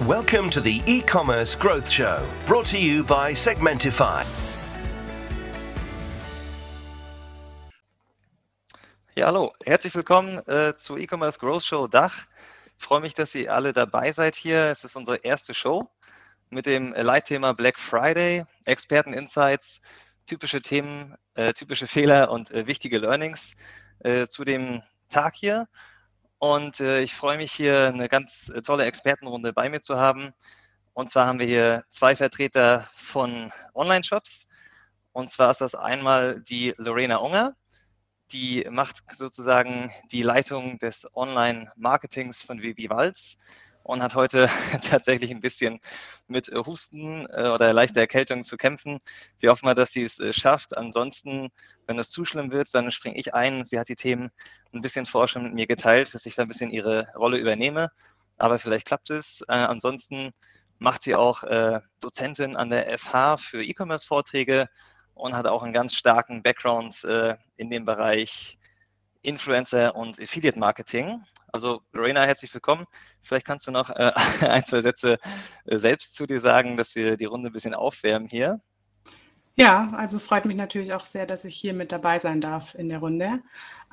Welcome to the e-commerce growth show, brought to you by Segmentify. Ja, hallo, herzlich willkommen äh, zur E-Commerce Growth Show Dach. Ich freue mich, dass ihr alle dabei seid hier. Es ist unsere erste Show mit dem Leitthema Black Friday, Experten-Insights, typische Themen, äh, typische Fehler und äh, wichtige Learnings äh, zu dem Tag hier. Und äh, ich freue mich hier eine ganz äh, tolle Expertenrunde bei mir zu haben. Und zwar haben wir hier zwei Vertreter von Online-Shops. Und zwar ist das einmal die Lorena Unger die macht sozusagen die Leitung des Online-Marketings von WB Walz und hat heute tatsächlich ein bisschen mit äh, Husten äh, oder leichter Erkältung zu kämpfen. Wir hoffen mal, dass sie es äh, schafft. Ansonsten, wenn es zu schlimm wird, dann springe ich ein. Sie hat die Themen ein bisschen vorher schon mit mir geteilt, dass ich da ein bisschen ihre Rolle übernehme. Aber vielleicht klappt es. ansonsten macht sie auch Dozentin an der FH für E-Commerce-Vorträge und hat auch einen ganz starken Background äh, in dem Bereich Influencer und Affiliate Marketing. Also Lorena, herzlich willkommen. Vielleicht kannst du noch äh, ein, zwei Sätze äh, selbst zu dir sagen, dass wir die Runde ein bisschen aufwärmen hier. Ja, also freut mich natürlich auch sehr, dass ich hier mit dabei sein darf in der Runde.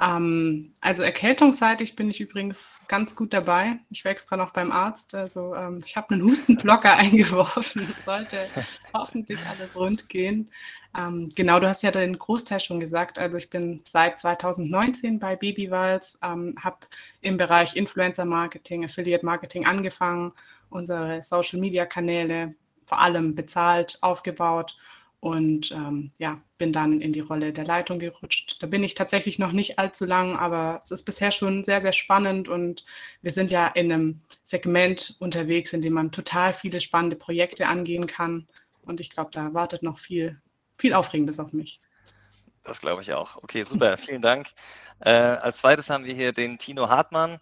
Ähm, also erkältungsseitig bin ich übrigens ganz gut dabei. Ich war extra noch beim Arzt. Also ähm, ich habe einen Hustenblocker eingeworfen. Es sollte hoffentlich alles rund gehen. Ähm, genau, du hast ja den Großteil schon gesagt. Also ich bin seit 2019 bei Babywals, ähm, habe im Bereich Influencer Marketing, Affiliate Marketing angefangen, unsere Social Media Kanäle vor allem bezahlt, aufgebaut und ähm, ja, bin dann in die Rolle der Leitung gerutscht. Da bin ich tatsächlich noch nicht allzu lang, aber es ist bisher schon sehr, sehr spannend und wir sind ja in einem Segment unterwegs, in dem man total viele spannende Projekte angehen kann. Und ich glaube, da wartet noch viel, viel Aufregendes auf mich. Das glaube ich auch. Okay, super, vielen Dank. Äh, als zweites haben wir hier den Tino Hartmann.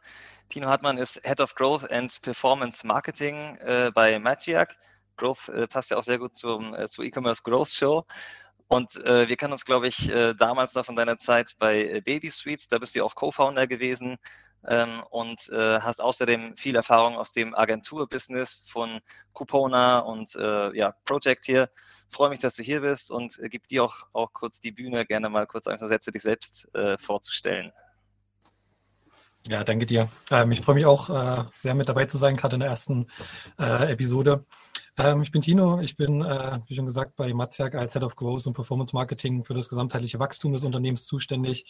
Tino Hartmann ist Head of Growth and Performance Marketing äh, bei Magiac. Growth äh, passt ja auch sehr gut zum, äh, zur E-Commerce Growth Show. Und äh, wir kennen uns, glaube ich, äh, damals noch von deiner Zeit bei Baby Suites. Da bist du auch Co-Founder gewesen ähm, und äh, hast außerdem viel Erfahrung aus dem Agentur-Business von Coupona und ja, Project hier. Freue mich, dass du hier bist und äh, gebe dir auch, auch kurz die Bühne, gerne mal kurz ein paar Sätze dich selbst vorzustellen. Ja, danke dir. Ähm, ich freue mich auch äh, sehr mit dabei zu sein, gerade in der ersten äh, Episode. Ähm, ich bin Tino, ich bin, äh, wie schon gesagt, bei Matziak als Head of Growth und Performance Marketing für das gesamtheitliche Wachstum des Unternehmens zuständig.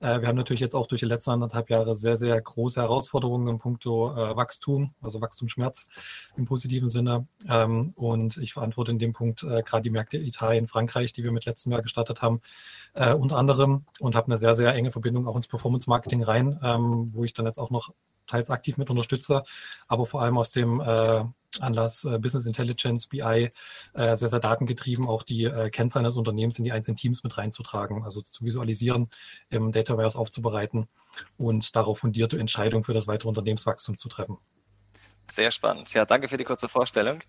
Äh, wir haben natürlich jetzt auch durch die letzten anderthalb Jahre sehr, sehr große Herausforderungen im puncto äh, Wachstum, also Wachstumsschmerz im positiven Sinne. Ähm, und ich verantworte in dem Punkt äh, gerade die Märkte Italien, Frankreich, die wir mit letztem Jahr gestartet haben, äh, unter anderem und habe eine sehr, sehr enge Verbindung auch ins Performance Marketing rein, ähm, wo ich dann jetzt auch noch teils aktiv mit unterstütze, aber vor allem aus dem äh, Anlass äh, Business Intelligence, BI, äh, sehr, sehr datengetrieben, auch die äh, Kennzahlen des Unternehmens in die einzelnen Teams mit reinzutragen, also zu visualisieren, im Data Warehouse aufzubereiten und darauf fundierte Entscheidungen für das weitere Unternehmenswachstum zu treffen. Sehr spannend. Ja, danke für die kurze Vorstellung.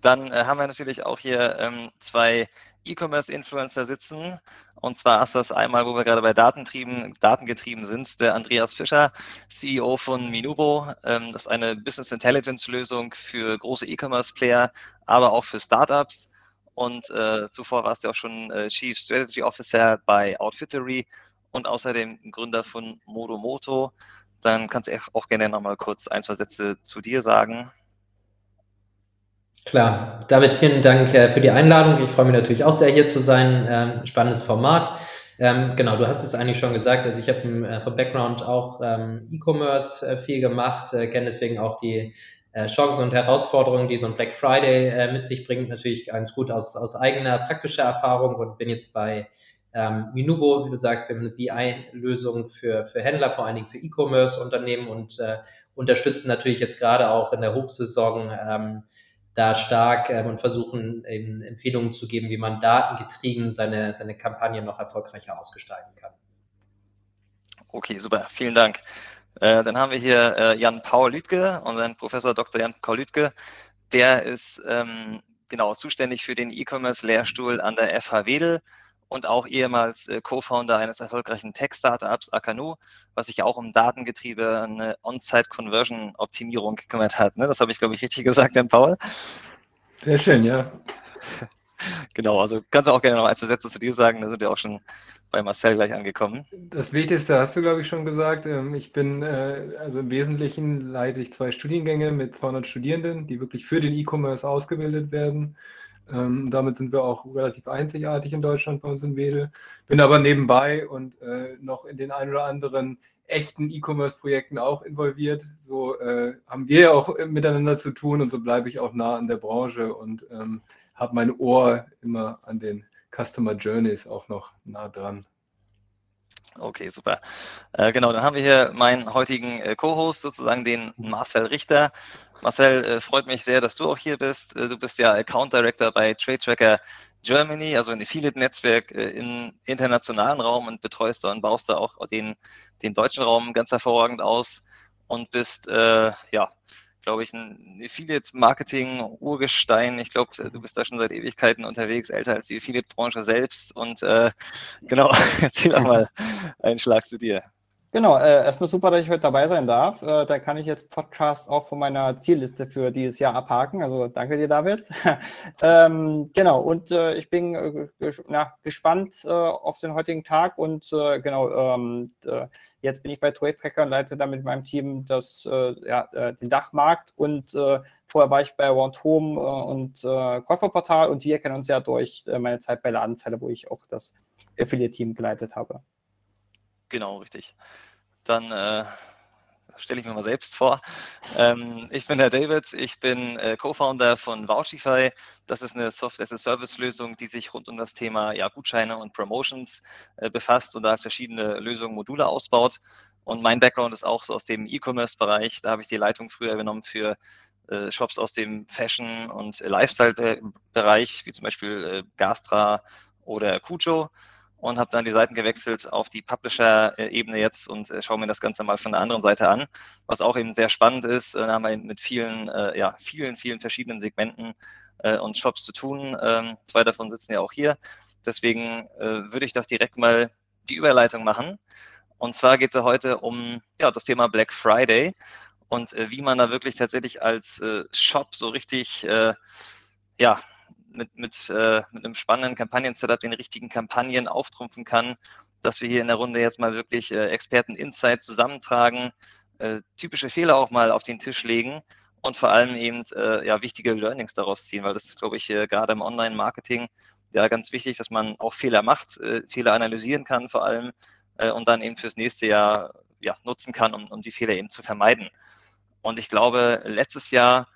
Dann äh, haben wir natürlich auch hier ähm, zwei E-Commerce-Influencer sitzen. Und zwar ist das einmal, wo wir gerade bei Datentrieben, datengetrieben sind, der Andreas Fischer, CEO von Minubo. Ähm, das ist eine Business Intelligence-Lösung für große E-Commerce-Player, aber auch für Startups. Und äh, zuvor warst du auch schon äh, Chief Strategy Officer bei Outfittery und außerdem Gründer von Modomoto. Dann kannst du auch gerne nochmal kurz ein, zwei Sätze zu dir sagen. Klar, David, vielen Dank äh, für die Einladung. Ich freue mich natürlich auch sehr, hier zu sein. Ähm, spannendes Format. Ähm, genau, du hast es eigentlich schon gesagt. Also ich habe äh, vom Background auch ähm, E-Commerce äh, viel gemacht, äh, kenne deswegen auch die äh, Chancen und Herausforderungen, die so ein Black Friday äh, mit sich bringt, natürlich ganz gut aus, aus eigener praktischer Erfahrung und bin jetzt bei ähm, Minubo, wie du sagst, wir haben eine BI-Lösung für, für Händler, vor allen Dingen für E-Commerce-Unternehmen und unterstützen natürlich jetzt gerade auch in der Hochsaison ähm, da stark ähm, und versuchen eben Empfehlungen zu geben, wie man datengetrieben seine, seine Kampagne noch erfolgreicher ausgestalten kann. Okay, super, vielen Dank. Äh, dann haben wir hier äh, Jan Paul Lütke, unseren Professor Dr. Jan Paul Lütke. Der ist ähm, genau zuständig für den E-Commerce-Lehrstuhl an der FH Wedel und auch ehemals äh, Co-Founder eines erfolgreichen Tech-Startups, Akanu, was sich auch um Datengetriebe, eine On-Site-Conversion-Optimierung gekümmert hat. Ne? Das habe ich, glaube ich, richtig gesagt, Jan Paul. Sehr schön, ja. Genau, also kannst du auch gerne noch ein, zwei Sätze zu dir sagen, da sind wir auch schon bei Marcel gleich angekommen. Das Wichtigste hast du, glaube ich, schon gesagt. Ähm, ich bin, äh, also im Wesentlichen leite ich zwei Studiengänge mit 200 Studierenden, die wirklich für den E-Commerce ausgebildet werden. Ähm, damit sind wir auch relativ einzigartig in Deutschland bei uns in Wedel. Bin aber nebenbei und äh, noch in den ein oder anderen echten E-Commerce-Projekten auch involviert. So äh, haben wir ja auch miteinander zu tun und so bleibe ich auch nah an der Branche und ähm, habe mein Ohr immer an den Customer Journeys auch noch nah dran. Okay, super. Äh, genau, dann haben wir hier meinen heutigen äh, Co-Host, sozusagen den Marcel Richter. Marcel, äh, freut mich sehr, dass du auch hier bist. Äh, du bist ja Account Director bei Trade Tracker Germany, also ein Affiliate-Netzwerk äh, im internationalen Raum und betreust da und baust da auch den, den deutschen Raum ganz hervorragend aus und bist äh, ja glaube ich, ein Affiliate-Marketing-Urgestein. Ich glaube, du bist da schon seit Ewigkeiten unterwegs, älter als die Affiliate-Branche selbst. Und äh, genau, erzähl doch mal einen Schlag zu dir. Genau, äh, erstmal super, dass ich heute dabei sein darf. Äh, da kann ich jetzt Podcast auch von meiner Zielliste für dieses Jahr abhaken. Also danke dir, David. ähm, genau, und äh, ich bin äh, na, gespannt äh, auf den heutigen Tag und äh, genau, ähm, jetzt bin ich bei Trade Tracker und leite da mit meinem Team das, ja, den Dachmarkt und vorher war ich bei Round Home und Käuferportal und wir kennen uns ja durch meine Zeit bei Ladenzeile, wo ich auch das Affiliate-Team geleitet habe. Genau, richtig. Dann äh, stelle ich mir mal selbst vor. Ähm, ich bin der David, ich bin äh, Co-Founder von Vouchify. Das ist eine Software-as-a-Service-Lösung, die sich rund um das Thema ja, Gutscheine und Promotions äh, befasst und da verschiedene Lösungen, Module ausbaut. Und mein Background ist auch so aus dem E-Commerce-Bereich. Da habe ich die Leitung früher übernommen für äh, Shops aus dem Fashion- und Lifestyle-Bereich, wie zum Beispiel äh, Gastra oder Kujo und habe dann die Seiten gewechselt auf die Publisher-Ebene jetzt und äh, schaue mir das Ganze mal von der anderen Seite an, was auch eben sehr spannend ist. Äh, haben wir mit vielen, äh, ja, vielen, vielen verschiedenen Segmenten und Shops zu tun. Ähm, zwei davon sitzen ja auch hier. Deswegen würde ich doch direkt mal die Überleitung machen. Und zwar geht es heute um ja, das Thema Black Friday und wie man da wirklich tatsächlich als Shop so richtig ja, mit, mit, äh, mit einem spannenden Kampagnen-Setup den richtigen Kampagnen auftrumpfen kann, dass wir hier in der Runde jetzt mal wirklich äh, Experten-Insights zusammentragen, äh, typische Fehler auch mal auf den Tisch legen und vor allem eben äh, ja, wichtige Learnings daraus ziehen, weil das ist, glaube ich, gerade im Online-Marketing ja ganz wichtig, dass man auch Fehler macht, äh, Fehler analysieren kann vor allem äh, und dann eben fürs nächste Jahr ja, nutzen kann, um, um die Fehler eben zu vermeiden. Und ich glaube, letztes Jahr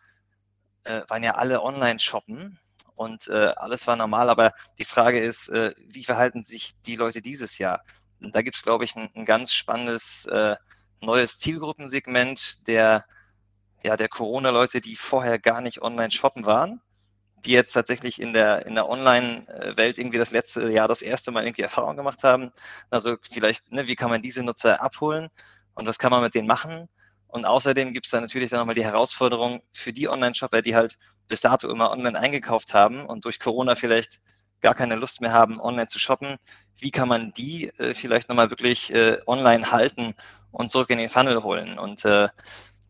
äh, waren ja alle online shoppen und äh, alles war normal. Aber die Frage ist, äh, wie verhalten sich die Leute dieses Jahr? Und da gibt es, glaube ich, ein, ein, ganz spannendes äh, neues Zielgruppensegment der, ja, der Corona-Leute, die vorher gar nicht online shoppen waren, die jetzt tatsächlich in der, in der Online-Welt irgendwie das letzte Jahr das erste Mal irgendwie Erfahrung gemacht haben. Also vielleicht, ne, wie kann man diese Nutzer abholen und was kann man mit denen machen? Und außerdem gibt es dann natürlich dann nochmal die Herausforderung für die Online-Shopper, die halt bis dato immer online eingekauft haben und durch Corona vielleicht gar keine Lust mehr haben, online zu shoppen. Wie kann man die äh, vielleicht nochmal wirklich äh, online halten und zurück in den Funnel holen? Und äh,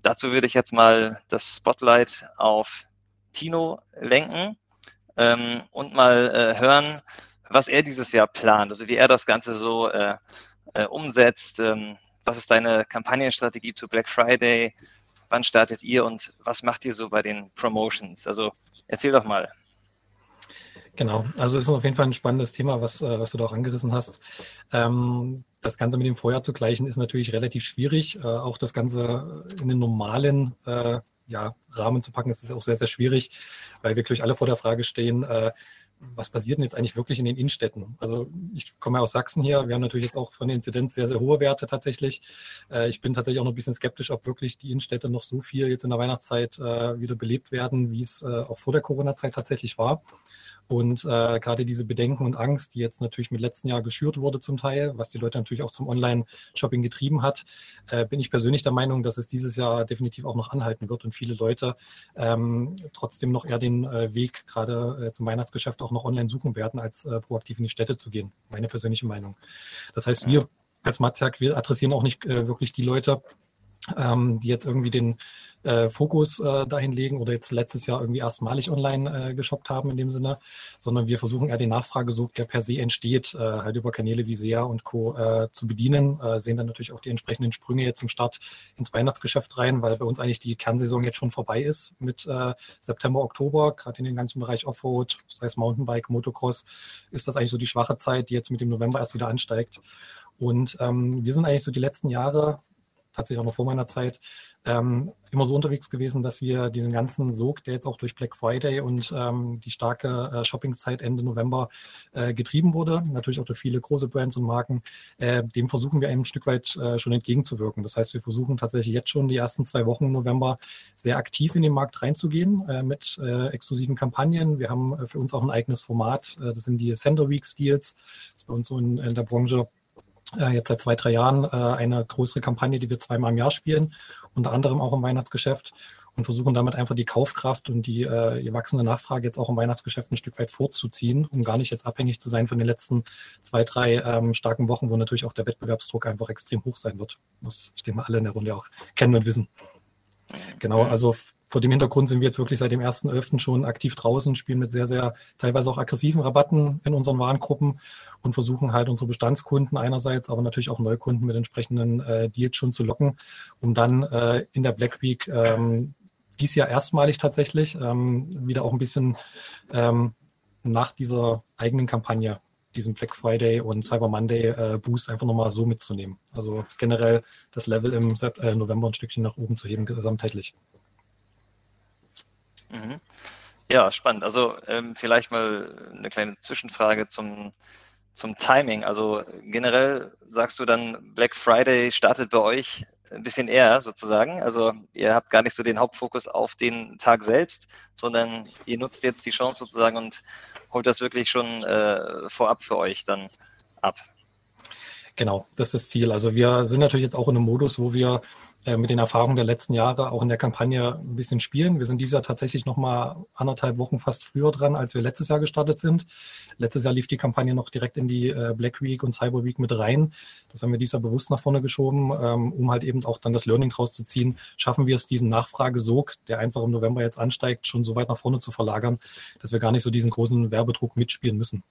dazu würde ich jetzt mal das Spotlight auf Tino lenken ähm, und mal äh, hören, was er dieses Jahr plant, also wie er das Ganze so äh, äh, umsetzt. Ähm, was ist deine Kampagnenstrategie zu Black Friday? Wann startet ihr und was macht ihr so bei den Promotions? Also erzähl doch mal. Genau, also es ist auf jeden Fall ein spannendes Thema, was, äh, was du da auch angerissen hast. Ähm, das Ganze mit dem Vorjahr zu gleichen ist natürlich relativ schwierig. Äh, auch das Ganze in den normalen äh, ja, Rahmen zu packen, ist auch sehr, sehr schwierig, weil wir, glaube ich, alle vor der Frage stehen, äh, was passiert denn jetzt eigentlich wirklich in den Innenstädten? Also ich komme aus Sachsen hier, wir haben natürlich jetzt auch von der Inzidenz sehr, sehr hohe Werte tatsächlich. Äh, ich bin tatsächlich auch noch ein bisschen skeptisch, ob wirklich die Innenstädte noch so viel jetzt in der Weihnachtszeit äh, wieder belebt werden, wie es äh, auch vor der Corona-Zeit tatsächlich war. Und äh, gerade diese Bedenken und Angst, die jetzt natürlich mit letzten Jahr geschürt wurde zum Teil, was die Leute natürlich auch zum Online-Shopping getrieben hat, äh, bin ich persönlich der Meinung, dass es dieses Jahr definitiv auch noch anhalten wird und viele Leute ähm, trotzdem noch eher den äh, Weg gerade zum Weihnachtsgeschäft auch auch noch online suchen werden, als äh, proaktiv in die Städte zu gehen. Meine persönliche Meinung. Das heißt, wir als Matzak, wir adressieren auch nicht äh, wirklich die Leute, ähm, die jetzt irgendwie den äh, Fokus äh, dahin legen oder jetzt letztes Jahr irgendwie erstmalig online äh, geshoppt haben in dem Sinne, sondern wir versuchen eher den Nachfragesog, der per se entsteht, äh, halt über Kanäle wie SEA und Co. Äh, zu bedienen, äh, sehen dann natürlich auch die entsprechenden Sprünge jetzt im Start ins Weihnachtsgeschäft rein, weil bei uns eigentlich die Kernsaison jetzt schon vorbei ist mit September, Oktober, gerade in den ganzen Bereich Offroad, das heißt Mountainbike, Motocross, ist das eigentlich so die schwache Zeit, die jetzt mit dem November erst wieder ansteigt. Und ähm, wir sind eigentlich so die letzten Jahre, tatsächlich auch noch vor meiner Zeit, ähm, immer so unterwegs gewesen, dass wir diesen ganzen Sog, der jetzt auch durch Black Friday und ähm, die starke äh, Shoppingzeit Ende November äh, getrieben wurde, natürlich auch durch viele große Brands und Marken, äh, dem versuchen wir ein Stück weit äh, schon entgegenzuwirken. Das heißt, wir versuchen tatsächlich jetzt schon die ersten zwei Wochen im November sehr aktiv in den Markt reinzugehen äh, mit äh, exklusiven Kampagnen. Wir haben für uns auch ein eigenes Format, das sind die Sender Week Deals, das ist bei uns so in, in der Branche jetzt seit zwei, drei Jahren äh, eine größere Kampagne, die wir zweimal im Jahr spielen, unter anderem auch im Weihnachtsgeschäft und versuchen damit einfach die Kaufkraft und die, äh, die wachsende Nachfrage jetzt auch im Weihnachtsgeschäft ein Stück weit vorzuziehen, um gar nicht jetzt abhängig zu sein von den letzten zwei, drei ähm, starken Wochen, wo natürlich auch der Wettbewerbsdruck einfach extrem hoch sein wird. Das, ich denke mal, alle in der Runde auch kennen und wissen. Genau, also vor dem Hintergrund sind wir jetzt wirklich seit dem 1.11. schon aktiv draußen, spielen mit sehr, sehr teilweise auch aggressiven Rabatten in unseren Warengruppen und versuchen halt unsere Bestandskunden einerseits, aber natürlich auch Neukunden mit entsprechenden äh, Deals schon zu locken, um dann äh, in der Black Week ähm, dies Jahr erstmalig tatsächlich ähm, wieder auch ein bisschen ähm, nach dieser eigenen Kampagne diesen Black Friday und Cyber Monday äh, Boost einfach nochmal so mitzunehmen. Also generell das Level im äh, November ein Stückchen nach oben zu heben, gesamtheitlich. Mhm. Ja, spannend. Also ähm, vielleicht mal eine kleine Zwischenfrage zum, zum Timing. Also generell sagst du dann, Black Friday startet bei euch ein bisschen eher sozusagen. Also ihr habt gar nicht so den Hauptfokus auf den Tag selbst, sondern ihr nutzt jetzt die Chance sozusagen und holt das wirklich schon äh, vorab für euch dann ab. Genau, das ist das Ziel. Also wir sind natürlich jetzt auch in einem Modus, wo wir äh, mit den Erfahrungen der letzten Jahre auch in der Kampagne ein bisschen spielen. Wir sind dieses Jahr tatsächlich noch mal anderthalb Wochen fast früher dran, als wir letztes Jahr gestartet sind. Letztes Jahr lief die Kampagne noch direkt in die äh, Black Week und Cyber Week mit rein. Das haben wir dieses Jahr bewusst nach vorne geschoben, ähm, um halt eben auch dann das Learning draus zu ziehen. Schaffen wir es, diesen Nachfragesog, der einfach im November jetzt ansteigt, schon so weit nach vorne zu verlagern, dass wir gar nicht so diesen großen Werbedruck mitspielen müssen.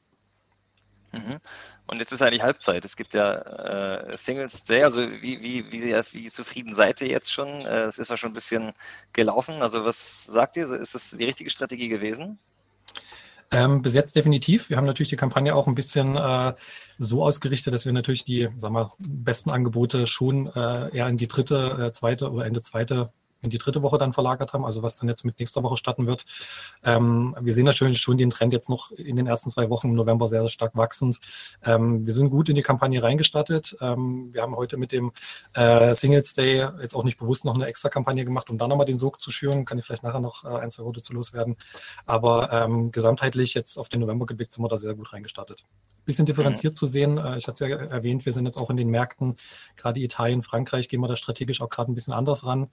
Mhm. Und jetzt ist eigentlich Halbzeit. Es gibt ja äh, Singles Day. Also wie, wie, wie, wie zufrieden seid ihr jetzt schon? Äh, es ist ja schon ein bisschen gelaufen. Also was sagt ihr? Ist das die richtige Strategie gewesen? Ähm, bis jetzt definitiv. Wir haben natürlich die Kampagne auch ein bisschen äh, so ausgerichtet, dass wir natürlich die sagen wir, besten Angebote schon äh, eher in die dritte, äh, zweite oder Ende zweite in die dritte Woche dann verlagert haben, also was dann jetzt mit nächster Woche starten wird. Ähm, wir sehen natürlich schon den Trend jetzt noch in den ersten zwei Wochen im November sehr, sehr stark wachsend. Ähm, wir sind gut in die Kampagne reingestartet. Ähm, wir haben heute mit dem äh, Singles Day jetzt auch nicht bewusst noch eine extra Kampagne gemacht, um dann nochmal den Sog zu schüren. Kann ich vielleicht nachher noch äh, ein, zwei Worte zu loswerden. Aber ähm, gesamtheitlich jetzt auf den November geblickt sind wir da sehr gut reingestartet bisschen differenziert mhm. zu sehen. Äh, ich hatte es ja erwähnt, wir sind jetzt auch in den Märkten, gerade Italien, Frankreich, gehen wir da strategisch auch gerade ein bisschen anders ran,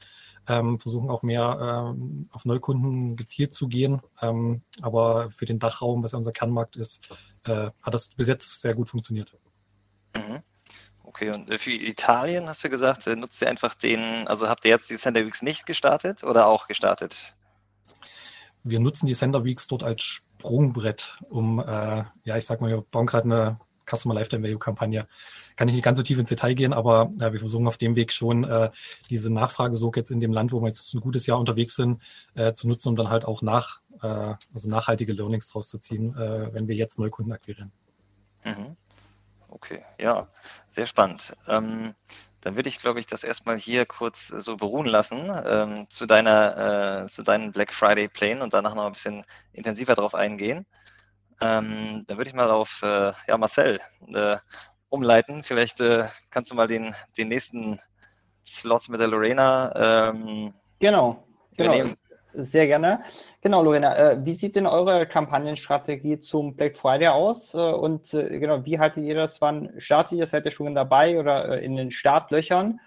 ähm, versuchen auch mehr ähm, auf Neukunden gezielt zu gehen. Ähm, aber für den Dachraum, was ja unser Kernmarkt ist, äh, hat das bis jetzt sehr gut funktioniert. Mhm. Okay, und äh, für Italien hast du gesagt, nutzt ihr einfach den, also habt ihr jetzt die Center Weeks nicht gestartet oder auch gestartet? Wir nutzen die Sender Weeks dort als Sprungbrett, um, äh, ja, ich sag mal, wir bauen gerade eine Customer Lifetime Value Kampagne. Kann ich nicht ganz so tief ins Detail gehen, aber äh, wir versuchen auf dem Weg schon äh, diese Nachfragesog jetzt in dem Land, wo wir jetzt ein gutes Jahr unterwegs sind, äh, zu nutzen, um dann halt auch nach, äh, also nachhaltige Learnings draus zu ziehen, äh, wenn wir jetzt Neukunden akquirieren. Mhm. Okay, ja, sehr spannend. Ähm, dann würde ich, glaube ich, das erstmal hier kurz äh, so beruhen lassen ähm, zu, deiner, äh, zu deinen Black Friday Plänen und danach noch ein bisschen intensiver darauf eingehen. Ähm, dann würde ich mal auf äh, ja, Marcel äh, umleiten. Vielleicht äh, kannst du mal den, den nächsten Slot mit der Lorena ähm, genau, genau. Übernehmen. Sehr gerne. Genau, Lorena, äh, wie sieht denn eure Kampagnenstrategie zum Black Friday aus? Äh, und äh, genau, wie haltet ihr das? Wann startet ihr? Seid ihr schon dabei oder in den Startlöchern?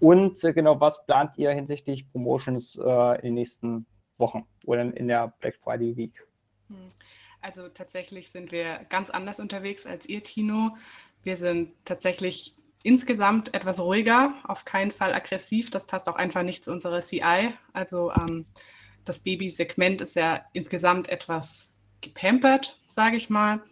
Und genau, was plant ihr hinsichtlich Promotions in den nächsten Wochen oder in der Black Friday Week? Hm. Also tatsächlich sind wir ganz anders unterwegs als ihr, Tino. Wir sind tatsächlich insgesamt etwas ruhiger, auf keinen Fall aggressiv. Das passt auch einfach nicht zu unserer CI. Also ähm, das Babysegment ist ja insgesamt etwas gepampert, sage ich mal.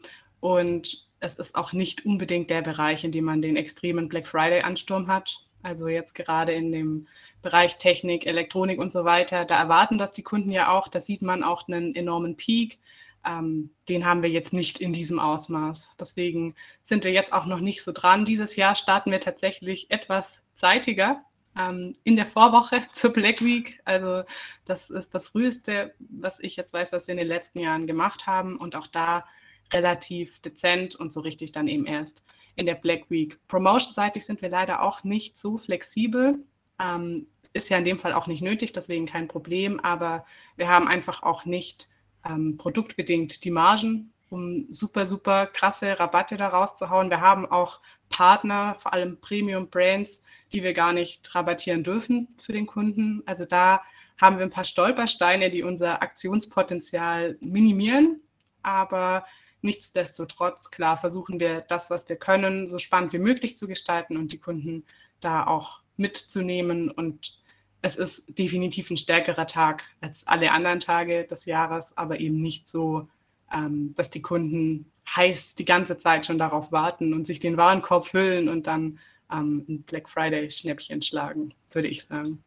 Und es ist auch nicht unbedingt der Bereich, in dem man den extremen Black Friday-Ansturm hat. Also jetzt gerade in dem Bereich Technik, Elektronik und so weiter, da erwarten das die Kunden ja auch. Da sieht man auch einen enormen Peak. Ähm, den haben wir jetzt nicht in diesem Ausmaß. Deswegen sind wir jetzt auch noch nicht so dran. Dieses Jahr starten wir tatsächlich etwas zeitiger ähm, in der Vorwoche zur Black Week. Also das ist das Früheste, was ich jetzt weiß, was wir in den letzten Jahren gemacht haben. Und auch da relativ dezent und so richtig dann eben erst in der Black Week. Promotion-seitig sind wir leider auch nicht so flexibel. Ähm, ist ja in dem Fall auch nicht nötig, deswegen kein Problem. Aber wir haben einfach auch nicht ähm, produktbedingt die Margen, um super, super krasse Rabatte da rauszuhauen. Wir haben auch Partner, vor allem Premium-Brands, die wir gar nicht rabattieren dürfen für den Kunden. Also da haben wir ein paar Stolpersteine, die unser Aktionspotenzial minimieren. Aber nichtsdestotrotz, klar, versuchen wir das, was wir können, so spannend wie möglich zu gestalten und die Kunden da auch mitzunehmen und es ist definitiv ein stärkerer Tag als alle anderen Tage des Jahres, aber eben nicht so, ähm, dass die Kunden heiß die ganze Zeit schon darauf warten und sich den Warenkorb füllen und dann ähm, ein Black Friday Schnäppchen schlagen, würde ich sagen.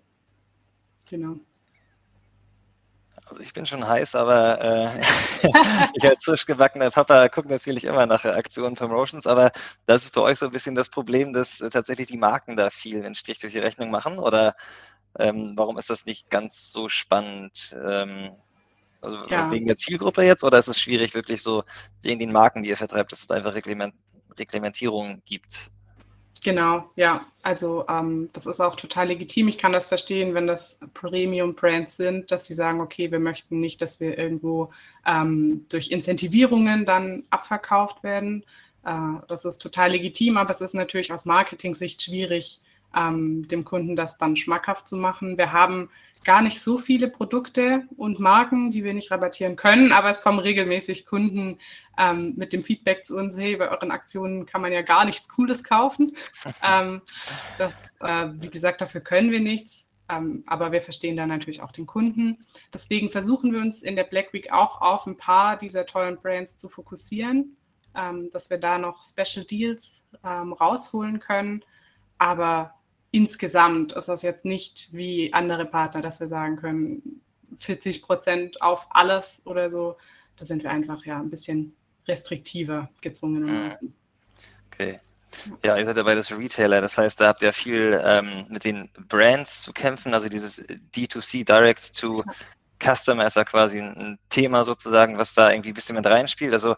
Genau. Also ich bin schon heiß, aber äh, ich als frisch gebackener Papa gucke natürlich immer nach Aktionen, Promotions, aber das ist bei euch so ein bisschen das Problem, dass äh, tatsächlich die Marken da viel einen Strich durch die Rechnung machen oder ähm, warum ist das nicht ganz so spannend? Ähm, also ja. wegen der Zielgruppe jetzt oder ist es schwierig wirklich so wegen den Marken, die ihr vertreibt, dass es einfach Reglement Reglementierungen gibt? Genau, ja. Also ähm, das ist auch total legitim. Ich kann das verstehen, wenn das Premium-Brands sind, dass sie sagen, okay, wir möchten nicht, dass wir irgendwo ähm, durch Incentivierungen dann abverkauft werden. Äh, das ist total legitim, aber es ist natürlich aus Marketing-Sicht schwierig, ähm, dem Kunden das dann schmackhaft zu machen. Wir haben gar nicht so viele Produkte und Marken, die wir nicht rabattieren können, aber es kommen regelmäßig Kunden ähm, mit dem Feedback zu uns, hey, bei euren Aktionen kann man ja gar nichts Cooles kaufen. ähm, das, äh, wie gesagt, dafür können wir nichts. Ähm, aber wir verstehen dann natürlich auch den Kunden. Deswegen versuchen wir uns in der Black Week auch auf ein paar dieser tollen Brands zu fokussieren, ähm, dass wir da noch Special Deals ähm, rausholen können. Aber insgesamt ist das jetzt nicht wie andere Partner, dass wir sagen können, 40 Prozent auf alles oder so. Da sind wir einfach ja ein bisschen restriktiver gezwungenermaßen. Okay. Ja, ihr seid dabei das Retailer, das heißt, da habt ihr viel ähm, mit den Brands zu kämpfen, also dieses D2C, Direct to Customer ist ja quasi ein Thema sozusagen, was da irgendwie ein bisschen mit reinspielt. Also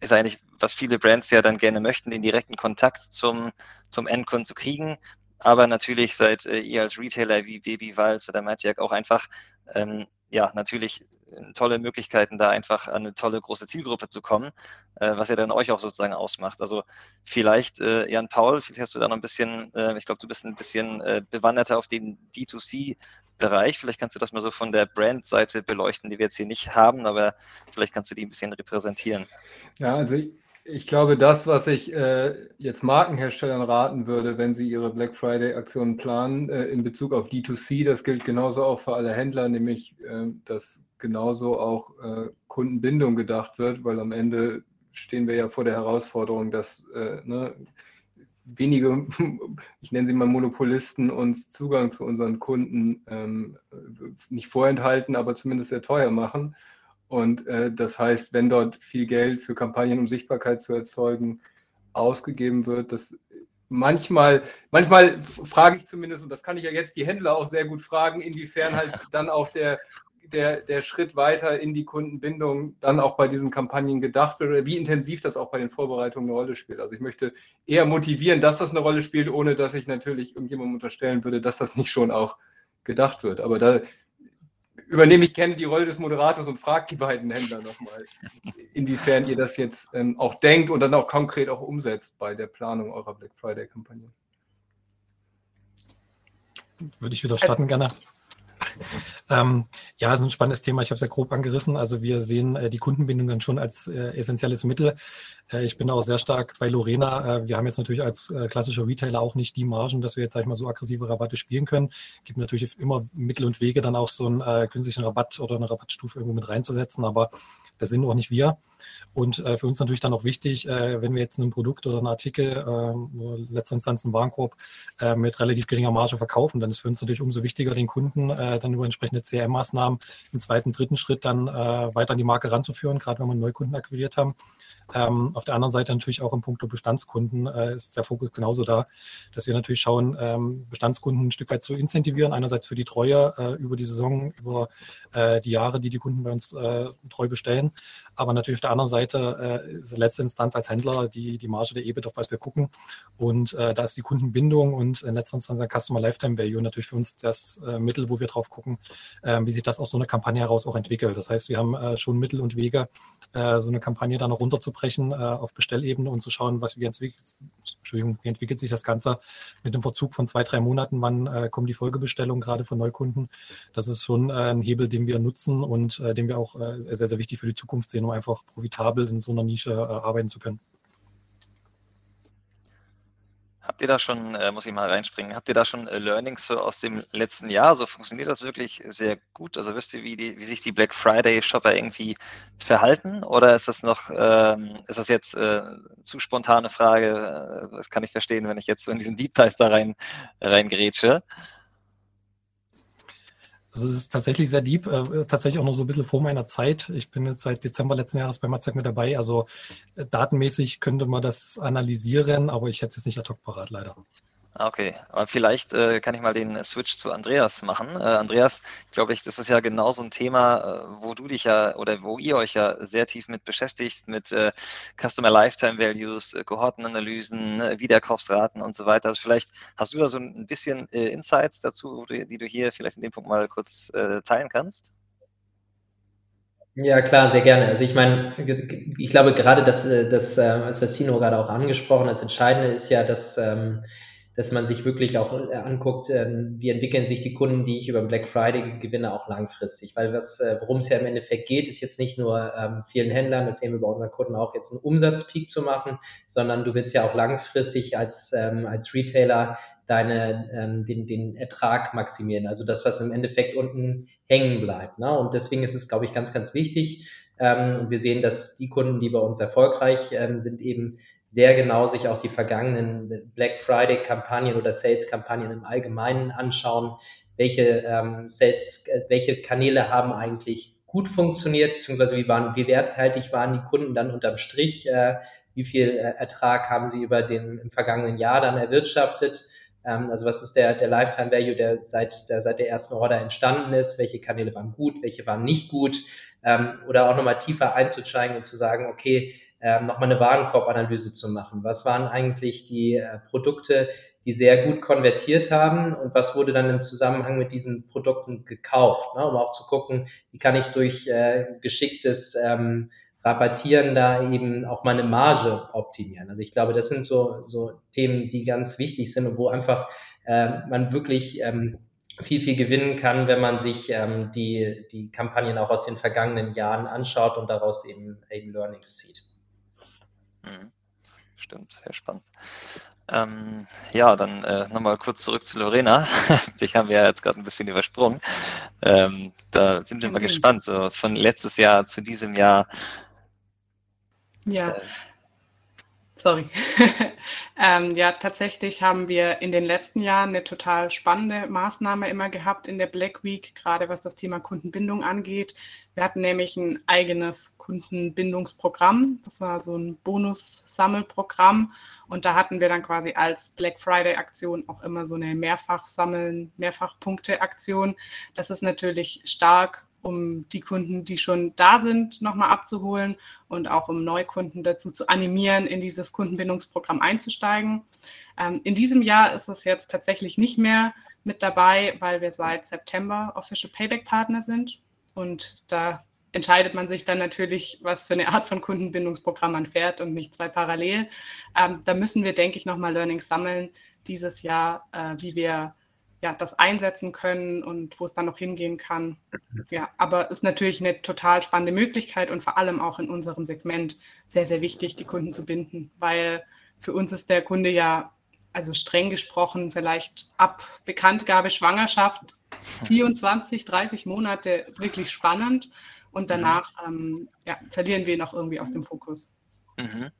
ist eigentlich, was viele Brands ja dann gerne möchten, den direkten Kontakt zum, zum Endkunden zu kriegen aber natürlich seid äh, ihr als Retailer wie Baby Walz oder Magic auch einfach ähm, ja, natürlich äh, tolle Möglichkeiten, da einfach an eine tolle große Zielgruppe zu kommen, äh, was ja dann euch auch sozusagen ausmacht. Also vielleicht, äh, Jan Paul, vielleicht hast du da noch ein bisschen, äh, ich glaube, du bist ein bisschen äh, bewanderter auf den D2C-Bereich. Vielleicht kannst du das mal so von der Brand-Seite beleuchten, die wir jetzt hier nicht haben, aber vielleicht kannst du die ein bisschen repräsentieren. Ja, also ich, ich glaube, das, was ich äh, jetzt Markenherstellern raten würde, wenn sie ihre Black Friday-Aktionen planen, äh, in Bezug auf D2C, das gilt genauso auch für alle Händler, nämlich, äh, dass genauso auch äh, Kundenbindung gedacht wird, weil am Ende stehen wir ja vor der Herausforderung, dass äh, ne, wenige, ich nenne sie mal Monopolisten, uns Zugang zu unseren Kunden ähm, nicht vorenthalten, aber zumindest sehr teuer machen. Und äh, das heißt, wenn dort viel Geld für Kampagnen, um Sichtbarkeit zu erzeugen, ausgegeben wird, dass manchmal, manchmal frage ich zumindest, und das kann ich ja jetzt die Händler auch sehr gut fragen, inwiefern halt dann auch der, der, der Schritt weiter in die Kundenbindung dann auch bei diesen Kampagnen gedacht wird oder wie intensiv das auch bei den Vorbereitungen eine Rolle spielt. Also ich möchte eher motivieren, dass das eine Rolle spielt, ohne dass ich natürlich irgendjemandem unterstellen würde, dass das nicht schon auch gedacht wird. Aber da übernehme ich gerne die Rolle des Moderators und frage die beiden Händler nochmal, inwiefern ihr das jetzt ähm, auch denkt und dann auch konkret auch umsetzt bei der Planung eurer Black Friday-Kampagne. Würde ich wieder starten, gerne. ähm, ja, ist ein spannendes Thema. Ich habe es ja grob angerissen. Also wir sehen äh, die Kundenbindung dann schon als äh, essentielles Mittel. Äh, ich bin auch sehr stark bei Lorena. Äh, wir haben jetzt natürlich als äh, klassischer Retailer auch nicht die Margen, dass wir jetzt, sag ich mal, so aggressive Rabatte spielen können. Es gibt natürlich immer Mittel und Wege, dann auch so einen äh, künstlichen Rabatt oder eine Rabattstufe irgendwo mit reinzusetzen, aber das sind auch nicht wir. Und äh, für uns natürlich dann auch wichtig, äh, wenn wir jetzt ein Produkt oder einen Artikel, äh, letzter Instanz einen Warenkorb, äh, mit relativ geringer Marge verkaufen, dann ist für uns natürlich umso wichtiger, den Kunden äh, dann über entsprechende CRM-Maßnahmen im zweiten, dritten Schritt dann äh, weiter an die Marke ranzuführen, gerade wenn wir Neukunden akquiriert haben. Ähm, auf der anderen Seite natürlich auch im Punkt Bestandskunden äh, ist der Fokus genauso da, dass wir natürlich schauen, ähm, Bestandskunden ein Stück weit zu incentivieren. Einerseits für die Treue äh, über die Saison, über äh, die Jahre, die die Kunden bei uns äh, treu bestellen. Aber natürlich auf der anderen Seite äh, ist letzte Instanz als Händler die, die Marge der EBIT, auf was wir gucken. Und äh, da ist die Kundenbindung und in letzter Instanz ein Customer Lifetime Value natürlich für uns das Mittel, wo wir drauf gucken, äh, wie sich das aus so einer Kampagne heraus auch entwickelt. Das heißt, wir haben schon Mittel und Wege, so eine Kampagne dann noch runterzubrechen äh, auf Bestellebene und zu schauen, was wie entwickelt, Entschuldigung, wie entwickelt sich das Ganze mit dem Verzug von zwei, drei Monaten, wann äh, kommen die Folgebestellungen gerade von Neukunden. Das ist schon äh, ein Hebel, den wir nutzen und äh, den wir auch sehr, sehr wichtig für die Zukunft sehen, um einfach profitabel in so einer Nische arbeiten zu können. Habt ihr da schon, äh, muss ich mal reinspringen, habt ihr da schon äh, Learnings so aus dem letzten Jahr? So funktioniert das wirklich sehr gut? Also wisst ihr, wie, die, wie sich die Black Friday Shopper irgendwie verhalten? Oder ist das noch, ähm, ist das jetzt äh, zu spontane Frage? Äh, das kann ich verstehen, wenn ich jetzt so in diesen Deep Dive da rein, rein grätsche. Also es ist tatsächlich sehr deep, äh, tatsächlich auch noch so ein bisschen vor meiner Zeit. Ich bin jetzt seit Dezember letzten Jahres bei Matzak mit dabei. Also äh, datenmäßig könnte man das analysieren, aber ich hätte es jetzt nicht ad hoc parat, leider. Ah, okay, aber vielleicht äh, kann ich mal den Switch zu Andreas machen. Äh, Andreas, glaube ich, das ist ja genau so ein Thema, äh, wo du dich ja oder wo ihr euch ja sehr tief mit beschäftigt, mit äh, Customer Lifetime Values, äh, Kohortenanalysen, äh, Wiederkaufsraten und so weiter. Also vielleicht hast du da so ein bisschen Insights dazu, du, die du hier vielleicht in dem Punkt mal kurz teilen kannst? Ja, klar, sehr gerne. Also ich meine, ich glaube gerade, dass das, was Vestino gerade auch angesprochen hat, das Entscheidende ist ja, dass ähm, dass man sich wirklich auch äh, anguckt, ähm, wie entwickeln sich die Kunden, die ich über Black Friday gewinne, auch langfristig. Weil was, äh, worum es ja im Endeffekt geht, ist jetzt nicht nur ähm, vielen Händlern, das sehen wir bei unseren Kunden auch, jetzt einen Umsatzpeak zu machen, sondern du willst ja auch langfristig als, ähm, als Retailer deine, den, den Ertrag maximieren. Also das, was im Endeffekt unten hängen bleibt. Ne? Und deswegen ist es, glaube ich, ganz, ganz wichtig. Und wir sehen, dass die Kunden, die bei uns erfolgreich sind, eben sehr genau sich auch die vergangenen Black Friday-Kampagnen oder Sales-Kampagnen im Allgemeinen anschauen, welche ähm, Sales, äh, welche Kanäle haben eigentlich gut funktioniert, beziehungsweise wie, waren, wie werthaltig waren die Kunden dann unterm Strich, äh, wie viel äh, Ertrag haben sie über den im vergangenen Jahr dann erwirtschaftet. Ähm, also was ist der, der Lifetime Value, der seit, der seit der ersten Order entstanden ist, welche Kanäle waren gut, welche waren nicht gut, ähm, oder auch nochmal tiefer einzusteigen und zu sagen, okay, ähm, nochmal eine Warenkorbanalyse zu machen. Was waren eigentlich die äh, Produkte, die sehr gut konvertiert haben und was wurde dann im Zusammenhang mit diesen Produkten gekauft, ne, um auch zu gucken, wie kann ich durch äh, geschicktes ähm, Rabattieren da eben auch meine Marge optimieren. Also ich glaube, das sind so, so Themen, die ganz wichtig sind und wo einfach äh, man wirklich ähm, viel, viel gewinnen kann, wenn man sich ähm, die, die Kampagnen auch aus den vergangenen Jahren anschaut und daraus eben, eben Learnings zieht. Mhm. Stimmt, sehr spannend. Ähm, ja, dann äh, nochmal kurz zurück zu Lorena. Dich haben wir ja jetzt gerade ein bisschen übersprungen. Ähm, da sind wir mal gespannt, so von letztes Jahr zu diesem Jahr. Ja. Äh, Sorry. ähm, ja, tatsächlich haben wir in den letzten Jahren eine total spannende Maßnahme immer gehabt in der Black Week, gerade was das Thema Kundenbindung angeht. Wir hatten nämlich ein eigenes Kundenbindungsprogramm. Das war so ein Bonus-Sammelprogramm. Und da hatten wir dann quasi als Black Friday-Aktion auch immer so eine Mehrfach-Sammeln, Mehrfach-Punkte-Aktion. Das ist natürlich stark um die Kunden, die schon da sind, nochmal abzuholen und auch um Neukunden dazu zu animieren, in dieses Kundenbindungsprogramm einzusteigen. Ähm, in diesem Jahr ist es jetzt tatsächlich nicht mehr mit dabei, weil wir seit September Official Payback Partner sind und da entscheidet man sich dann natürlich, was für eine Art von Kundenbindungsprogramm man fährt und nicht zwei parallel. Ähm, da müssen wir, denke ich, nochmal Learnings sammeln dieses Jahr, äh, wie wir ja, das einsetzen können und wo es dann noch hingehen kann. Ja, aber ist natürlich eine total spannende Möglichkeit und vor allem auch in unserem Segment sehr, sehr wichtig, die Kunden zu binden, weil für uns ist der Kunde ja, also streng gesprochen, vielleicht ab Bekanntgabe Schwangerschaft 24, 30 Monate wirklich spannend und danach ähm, ja, verlieren wir ihn auch irgendwie aus dem Fokus. Mhm.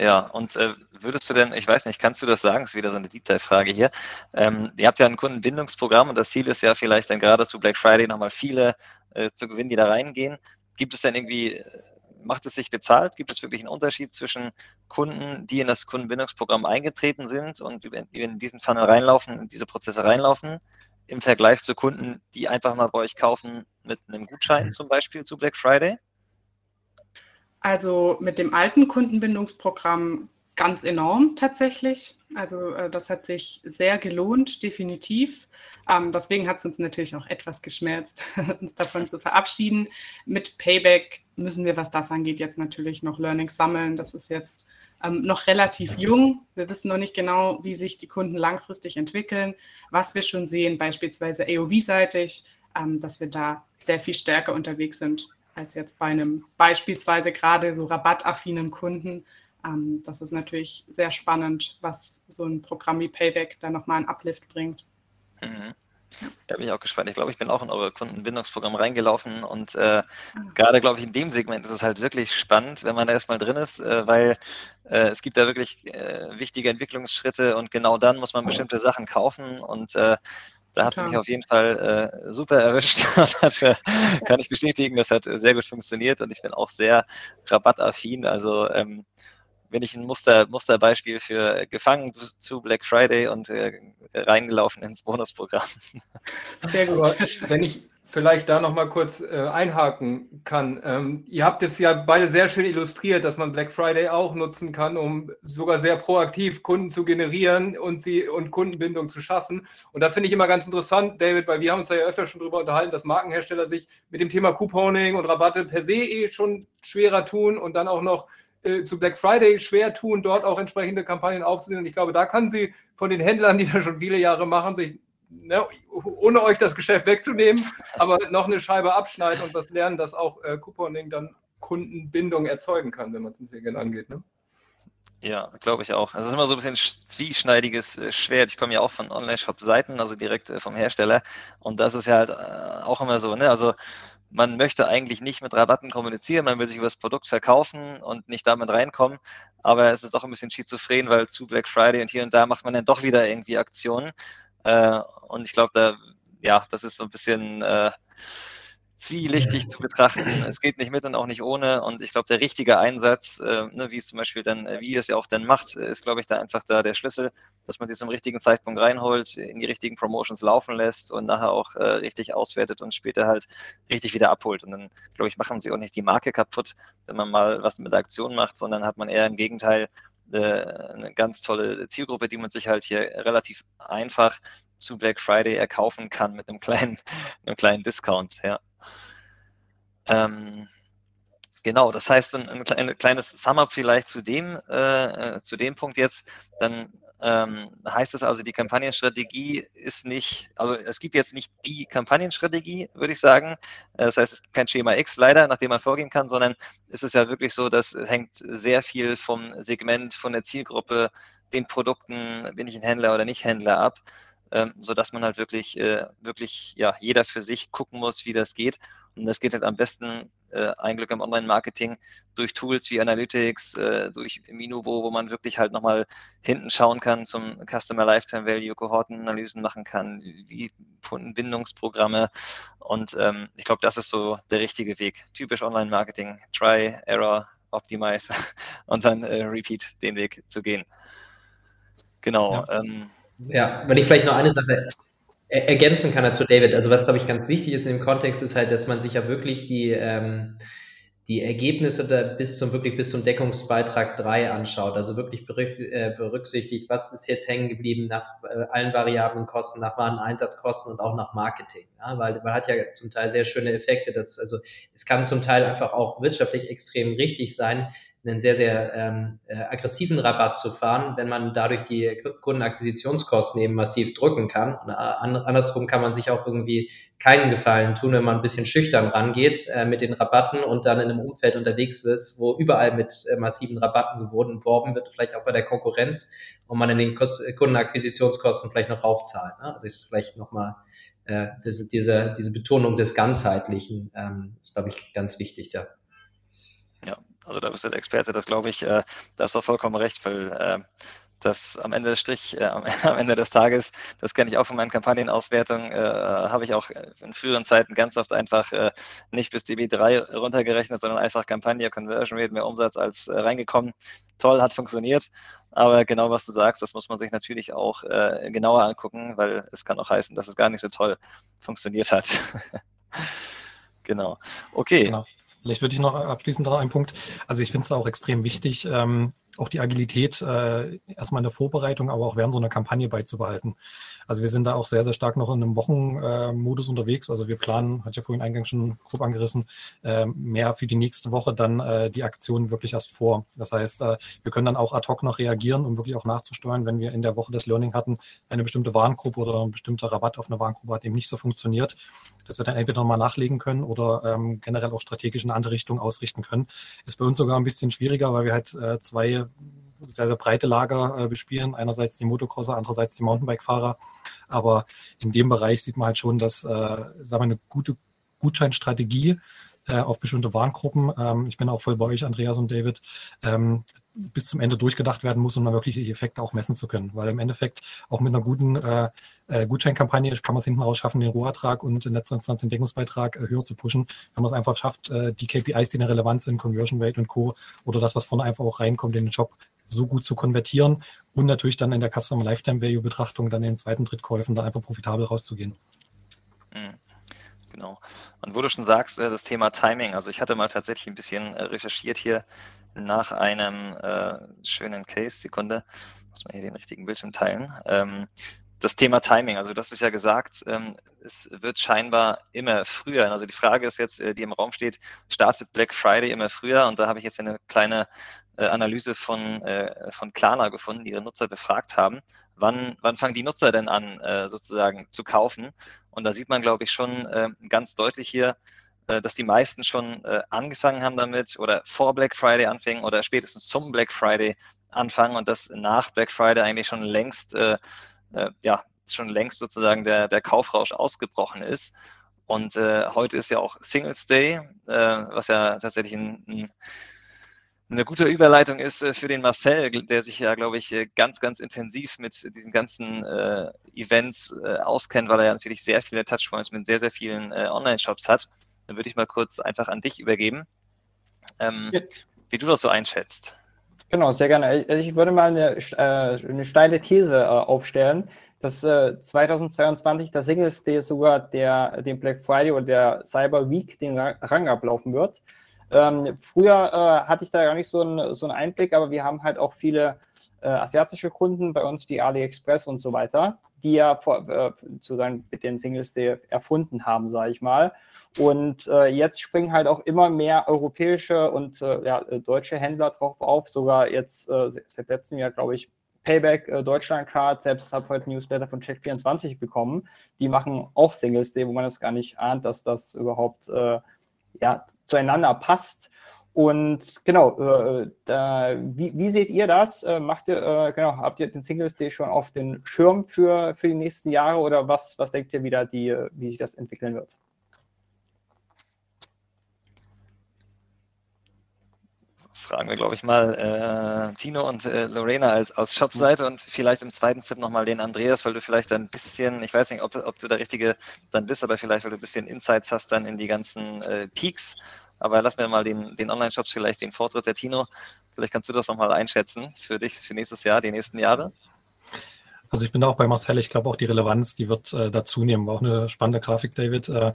Ja, und äh, würdest du denn, ich weiß nicht, kannst du das sagen? Das ist wieder so eine Deep Dive-Frage hier. Ähm, ihr habt ja ein Kundenbindungsprogramm und das Ziel ist ja vielleicht dann gerade zu Black Friday nochmal viele äh, zu gewinnen, die da reingehen. Gibt es denn irgendwie, äh, macht es sich bezahlt? Gibt es wirklich einen Unterschied zwischen Kunden, die in das Kundenbindungsprogramm eingetreten sind und in diesen Funnel reinlaufen, in diese Prozesse reinlaufen, im Vergleich zu Kunden, die einfach mal bei euch kaufen mit einem Gutschein zum Beispiel zu Black Friday? Also mit dem alten Kundenbindungsprogramm ganz enorm tatsächlich. Also äh, das hat sich sehr gelohnt, definitiv. Ähm, deswegen hat es uns natürlich auch etwas geschmerzt, uns davon zu verabschieden. Mit Payback müssen wir, was das angeht, jetzt natürlich noch Learnings sammeln. Das ist jetzt ähm, noch relativ jung. Wir wissen noch nicht genau, wie sich die Kunden langfristig entwickeln. Was wir schon sehen, beispielsweise AOV-seitig, ähm, dass wir da sehr viel stärker unterwegs sind als jetzt bei einem beispielsweise gerade so rabattaffinen Kunden. Ähm, das ist natürlich sehr spannend, was so ein Programm wie Payback da nochmal einen Uplift bringt. Mhm. Ja, bin ich auch gespannt. Ich glaube, ich bin auch in eure Kundenbindungsprogramm reingelaufen und äh, ah. gerade, glaube ich, in dem Segment ist es halt wirklich spannend, wenn man da erstmal drin ist, äh, weil äh, es gibt da wirklich äh, wichtige Entwicklungsschritte und genau dann muss man bestimmte Sachen kaufen und da hat mich auf jeden Fall äh, super erwischt. Das hat, äh, kann ich bestätigen. Das hat sehr gut funktioniert und ich bin auch sehr rabattaffin. Also ähm, wenn ich ein Muster, Musterbeispiel für gefangen zu Black Friday und äh, reingelaufen ins Bonusprogramm. Sehr gut. Wenn ich, vielleicht da noch mal kurz äh, einhaken kann. Ähm, ihr habt es ja beide sehr schön illustriert, dass man Black Friday auch nutzen kann, um sogar sehr proaktiv Kunden zu generieren und sie und Kundenbindung zu schaffen. Und da finde ich immer ganz interessant, David, weil wir haben uns ja öfter schon darüber unterhalten, dass Markenhersteller sich mit dem Thema Couponing und Rabatte per se eh schon schwerer tun und dann auch noch äh, zu Black Friday schwer tun, dort auch entsprechende Kampagnen aufzusehen. Und ich glaube, da kann sie von den Händlern, die das schon viele Jahre machen, sich ne, ohne euch das Geschäft wegzunehmen, aber noch eine Scheibe abschneiden und was lernen, dass auch äh, Couponing dann Kundenbindung erzeugen kann, wenn man es intelligent angeht. Ne? Ja, glaube ich auch. Also es ist immer so ein bisschen zwieschneidiges äh, Schwert. Ich komme ja auch von Online-Shop-Seiten, also direkt äh, vom Hersteller. Und das ist ja halt äh, auch immer so, ne? Also man möchte eigentlich nicht mit Rabatten kommunizieren, man will sich über das Produkt verkaufen und nicht damit reinkommen. Aber es ist auch ein bisschen schizophren, weil zu Black Friday und hier und da macht man dann doch wieder irgendwie Aktionen. Äh, und ich glaube, da, ja, das ist so ein bisschen äh, zwielichtig zu betrachten. Es geht nicht mit und auch nicht ohne. Und ich glaube, der richtige Einsatz, äh, ne, wie es zum Beispiel dann, äh, wie es ja auch dann macht, ist, glaube ich, da einfach da der Schlüssel, dass man sich zum richtigen Zeitpunkt reinholt, in die richtigen Promotions laufen lässt und nachher auch äh, richtig auswertet und später halt richtig wieder abholt. Und dann, glaube ich, machen sie auch nicht die Marke kaputt, wenn man mal was mit der Aktion macht, sondern hat man eher im Gegenteil eine ganz tolle Zielgruppe, die man sich halt hier relativ einfach zu Black Friday erkaufen kann mit einem kleinen, einem kleinen Discount. Ja. Ähm, genau, das heißt, ein, ein kleines Sum-up vielleicht zu dem, äh, äh, zu dem Punkt jetzt, dann ähm, heißt es also, die Kampagnenstrategie ist nicht, also es gibt jetzt nicht die Kampagnenstrategie, würde ich sagen. Das heißt, es gibt kein Schema X leider, nach dem man vorgehen kann, sondern es ist ja wirklich so, das hängt sehr viel vom Segment, von der Zielgruppe, den Produkten, bin ich ein Händler oder nicht Händler ab, ähm, sodass man halt wirklich, äh, wirklich, ja, jeder für sich gucken muss, wie das geht und das geht halt am besten, äh, ein Glück im Online-Marketing, durch Tools wie Analytics, äh, durch Minubo, wo man wirklich halt nochmal hinten schauen kann zum Customer Lifetime Value, Kohortenanalysen machen kann, wie Kundenbindungsprogramme. Und ähm, ich glaube, das ist so der richtige Weg. Typisch Online-Marketing, Try, Error, Optimize und dann äh, Repeat den Weg zu gehen. Genau. Ja. Ähm, ja, wenn ich vielleicht noch eine Sache ergänzen kann dazu David. Also was, glaube ich, ganz wichtig ist in dem Kontext, ist halt, dass man sich ja wirklich die, ähm, die Ergebnisse da bis zum, wirklich bis zum Deckungsbeitrag 3 anschaut. Also wirklich äh, berücksichtigt, was ist jetzt hängen geblieben nach äh, allen variablen Kosten, nach Wareneinsatzkosten und auch nach Marketing. Ja? Weil man hat ja zum Teil sehr schöne Effekte. Dass, also es kann zum Teil einfach auch wirtschaftlich extrem richtig sein, einen sehr, sehr ähm, äh, aggressiven Rabatt zu fahren, wenn man dadurch die Kundenakquisitionskosten eben massiv drücken kann. Und, äh, andersrum kann man sich auch irgendwie keinen Gefallen tun, wenn man ein bisschen schüchtern rangeht äh, mit den Rabatten und dann in einem Umfeld unterwegs ist, wo überall mit äh, massiven Rabatten geworben wird, vielleicht auch bei der Konkurrenz und man in den Kost Kundenakquisitionskosten vielleicht noch raufzahlt. Ne? Also ist vielleicht nochmal äh, diese, diese, diese Betonung des Ganzheitlichen ähm, ist, glaube ich, ganz wichtig da. Ja, also da bist du der Experte, das glaube ich, äh, da hast du vollkommen recht, weil äh, das am Ende des Strich, äh, am Ende des Tages, das kenne ich auch von meinen Kampagnenauswertungen, äh, habe ich auch in früheren Zeiten ganz oft einfach äh, nicht bis DB3 runtergerechnet, sondern einfach Kampagne, Conversion Rate, mehr Umsatz als äh, reingekommen. Toll, hat funktioniert. Aber genau was du sagst, das muss man sich natürlich auch äh, genauer angucken, weil es kann auch heißen, dass es gar nicht so toll funktioniert hat. genau. Okay. Genau. Vielleicht würde ich noch abschließend noch einen Punkt. Also ich finde es auch extrem wichtig, ähm, auch die Agilität äh, erstmal in der Vorbereitung, aber auch während so einer Kampagne beizubehalten. Also wir sind da auch sehr, sehr stark noch in einem Wochenmodus äh, unterwegs. Also wir planen, hat ja vorhin eingangs schon grob angerissen, äh, mehr für die nächste Woche dann äh, die Aktion wirklich erst vor. Das heißt, äh, wir können dann auch ad hoc noch reagieren, um wirklich auch nachzusteuern, wenn wir in der Woche das Learning hatten, eine bestimmte Warengruppe oder ein bestimmter Rabatt auf eine Warengruppe hat eben nicht so funktioniert, dass wir dann entweder nochmal nachlegen können oder ähm, generell auch strategisch in eine andere Richtung ausrichten können. Ist bei uns sogar ein bisschen schwieriger, weil wir halt äh, zwei sehr, sehr breite Lager äh, bespielen. Einerseits die Motocrosser, andererseits die Mountainbike-Fahrer. Aber in dem Bereich sieht man halt schon, dass äh, sagen wir, eine gute Gutscheinstrategie äh, auf bestimmte Warengruppen, ähm, ich bin auch voll bei euch, Andreas und David, ähm, bis zum Ende durchgedacht werden muss, um dann wirklich die Effekte auch messen zu können. Weil im Endeffekt auch mit einer guten äh, äh, Gutscheinkampagne kann man es hinten raus schaffen, den Rohertrag und in letzter Instanz den Deckungsbeitrag äh, höher zu pushen. Wenn man es einfach schafft, äh, die KPIs, die eine Relevanz sind, Conversion Rate und Co. oder das, was vorne einfach auch reinkommt in den Job, so gut zu konvertieren und natürlich dann in der Customer Lifetime Value Betrachtung dann in den zweiten Drittkäufen dann einfach profitabel rauszugehen. Mhm. Genau. Und wo du schon sagst, äh, das Thema Timing, also ich hatte mal tatsächlich ein bisschen äh, recherchiert hier nach einem äh, schönen Case, Sekunde, muss man hier den richtigen Bildschirm teilen. Ähm, das Thema Timing, also das ist ja gesagt, ähm, es wird scheinbar immer früher. Also die Frage ist jetzt, äh, die im Raum steht, startet Black Friday immer früher? Und da habe ich jetzt eine kleine äh, Analyse von, äh, von Klarna gefunden, die ihre Nutzer befragt haben. Wann, wann fangen die Nutzer denn an, äh, sozusagen zu kaufen? Und da sieht man, glaube ich, schon ganz deutlich hier, dass die meisten schon angefangen haben damit oder vor Black Friday anfingen oder spätestens zum Black Friday anfangen und das nach Black Friday eigentlich schon längst, ja, schon längst sozusagen der, der Kaufrausch ausgebrochen ist. Und äh, heute ist ja auch Singles Day, äh, was ja tatsächlich ein, ein eine gute Überleitung ist äh, für den Marcel, der sich ja, glaube ich, äh, ganz, ganz intensiv mit diesen ganzen äh, Events äh, auskennt, weil er ja natürlich sehr viele Touchpoints mit sehr, sehr vielen äh, Online-Shops hat. Dann würde ich mal kurz einfach an dich übergeben, ähm, ja. wie du das so einschätzt. Genau, sehr gerne. Also ich würde mal eine, äh, eine steile These aufstellen, dass 2022 der Singles Day sogar der, den Black Friday oder der Cyber Week den Rang ablaufen wird. Ähm, früher äh, hatte ich da gar nicht so, ein, so einen Einblick, aber wir haben halt auch viele äh, asiatische Kunden bei uns, die AliExpress und so weiter, die ja vor, äh, sozusagen mit den Singles Day erfunden haben, sage ich mal. Und äh, jetzt springen halt auch immer mehr europäische und äh, ja, deutsche Händler drauf auf, sogar jetzt äh, seit letztem Jahr, glaube ich, Payback äh, Deutschland Card, selbst habe heute Newsletter von Check24 bekommen. Die machen auch Singles Day, wo man das gar nicht ahnt, dass das überhaupt äh, ja, zueinander passt. Und genau, äh, da, wie, wie, seht ihr das? Äh, macht ihr, äh, genau, habt ihr den Singles Day schon auf den Schirm für, für die nächsten Jahre oder was, was denkt ihr wieder, die, wie sich das entwickeln wird? Fragen wir, glaube ich, mal äh, Tino und äh, Lorena als, aus Shopseite und vielleicht im zweiten Tipp nochmal den Andreas, weil du vielleicht ein bisschen, ich weiß nicht, ob, ob du der Richtige dann bist, aber vielleicht, weil du ein bisschen Insights hast dann in die ganzen äh, Peaks. Aber lass mir mal den, den Online-Shops vielleicht den Vortritt der Tino. Vielleicht kannst du das nochmal einschätzen für dich, für nächstes Jahr, die nächsten Jahre. Also ich bin auch bei Marcel, ich glaube auch die Relevanz, die wird äh, dazu nehmen. War auch eine spannende Grafik, David. Äh,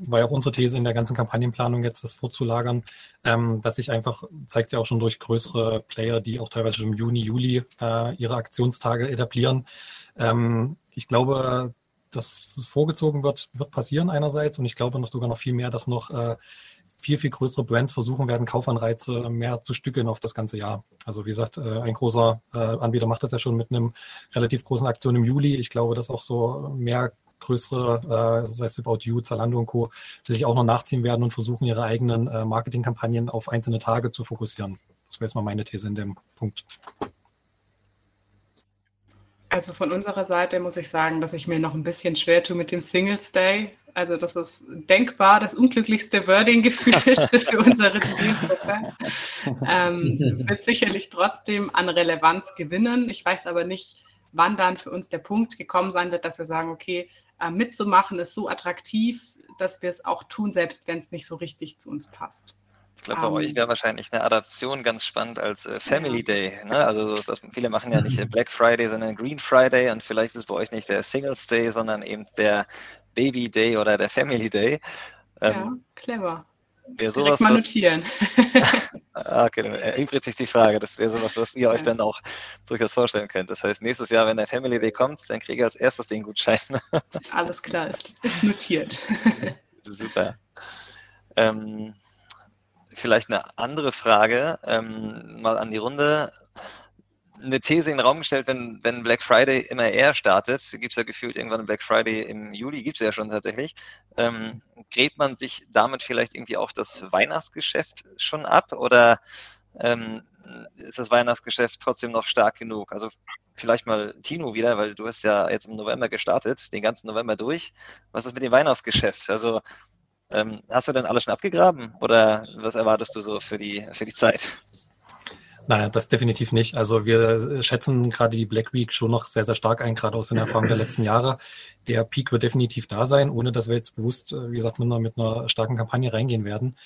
war ja auch unsere These in der ganzen Kampagnenplanung jetzt, das vorzulagern, ähm, dass sich einfach, zeigt sich auch schon durch größere Player, die auch teilweise schon im Juni, Juli äh, ihre Aktionstage etablieren. Ähm, ich glaube, dass es vorgezogen wird, wird passieren einerseits und ich glaube noch sogar noch viel mehr, dass noch äh, viel, viel größere Brands versuchen werden, Kaufanreize mehr zu stückeln auf das ganze Jahr. Also wie gesagt, äh, ein großer äh, Anbieter macht das ja schon mit einem relativ großen Aktion im Juli. Ich glaube, dass auch so mehr größere, äh, sei es About You, Zalando und Co., sich auch noch nachziehen werden und versuchen, ihre eigenen äh, Marketingkampagnen auf einzelne Tage zu fokussieren. Das wäre jetzt mal meine These in dem Punkt. Also von unserer Seite muss ich sagen, dass ich mir noch ein bisschen schwer tue mit dem Singles Day. Also das ist denkbar das unglücklichste Wording gefühlt für unsere Zielgruppe. Ähm, wird sicherlich trotzdem an Relevanz gewinnen. Ich weiß aber nicht, wann dann für uns der Punkt gekommen sein wird, dass wir sagen, okay, äh, mitzumachen ist so attraktiv, dass wir es auch tun, selbst wenn es nicht so richtig zu uns passt. Ich glaube, bei um, euch ähm. wäre wahrscheinlich eine Adaption ganz spannend als äh, Family ja. Day. Ne? Also das, viele machen ja nicht Black Friday, sondern Green Friday und vielleicht ist es bei euch nicht der Singles Day, sondern eben der Baby Day oder der Family Day. Ähm, ja, clever. Wäre sowas, mal notieren. Ah, okay, dann erübrigt sich die Frage. Das wäre sowas, was ihr euch dann auch durchaus vorstellen könnt. Das heißt, nächstes Jahr, wenn der Family Day kommt, dann kriege ich als erstes den Gutschein. Alles klar, ist, ist notiert. Super. Ähm, vielleicht eine andere Frage ähm, mal an die Runde eine These in den Raum gestellt, wenn, wenn Black Friday immer eher startet, gibt es ja gefühlt irgendwann einen Black Friday im Juli, gibt es ja schon tatsächlich, ähm, gräbt man sich damit vielleicht irgendwie auch das Weihnachtsgeschäft schon ab oder ähm, ist das Weihnachtsgeschäft trotzdem noch stark genug? Also vielleicht mal Tino wieder, weil du hast ja jetzt im November gestartet, den ganzen November durch. Was ist mit dem Weihnachtsgeschäft? Also ähm, hast du denn alles schon abgegraben oder was erwartest du so für die, für die Zeit? Nein, das definitiv nicht. Also wir schätzen gerade die Black Week schon noch sehr, sehr stark ein, gerade aus den Erfahrungen der letzten Jahre. Der Peak wird definitiv da sein, ohne dass wir jetzt bewusst, äh, wie gesagt, mit einer, mit einer starken Kampagne reingehen werden.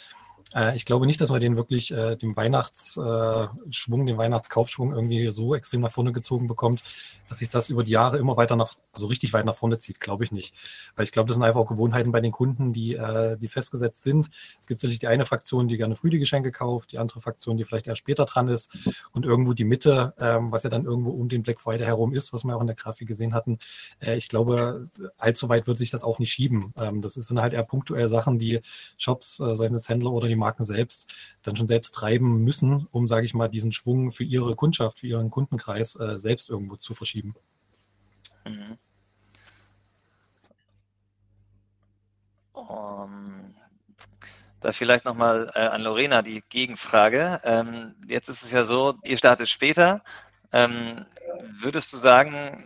Äh, ich glaube nicht, dass man den wirklich, äh, den Weihnachtsschwung, den Weihnachtskaufschwung irgendwie so extrem nach vorne gezogen bekommt, dass sich das über die Jahre immer weiter nach, also richtig weit nach vorne zieht, glaube ich nicht. Weil ich glaube, das sind einfach auch Gewohnheiten bei den Kunden, die, äh, die festgesetzt sind. Es gibt sicherlich die eine Fraktion, die gerne früh die Geschenke kauft, die andere Fraktion, die vielleicht erst später dran ist und irgendwo die Mitte, ähm, was ja dann irgendwo um den Black Friday herum ist, was wir auch in der Grafik gesehen hatten. Äh, ich glaube, allzu weit wird sich das auch nicht schieben. Ähm, das sind halt eher punktuell Sachen, die Shops, äh, seien es Händler oder die Marken selbst, dann schon selbst treiben müssen, um, sage ich mal, diesen Schwung für ihre Kundschaft, für ihren Kundenkreis äh, selbst irgendwo zu verschieben. Mhm. Um, da vielleicht nochmal äh, an Lorena die Gegenfrage. Ähm, jetzt ist es ja so, ihr startet später. Ähm, würdest du sagen,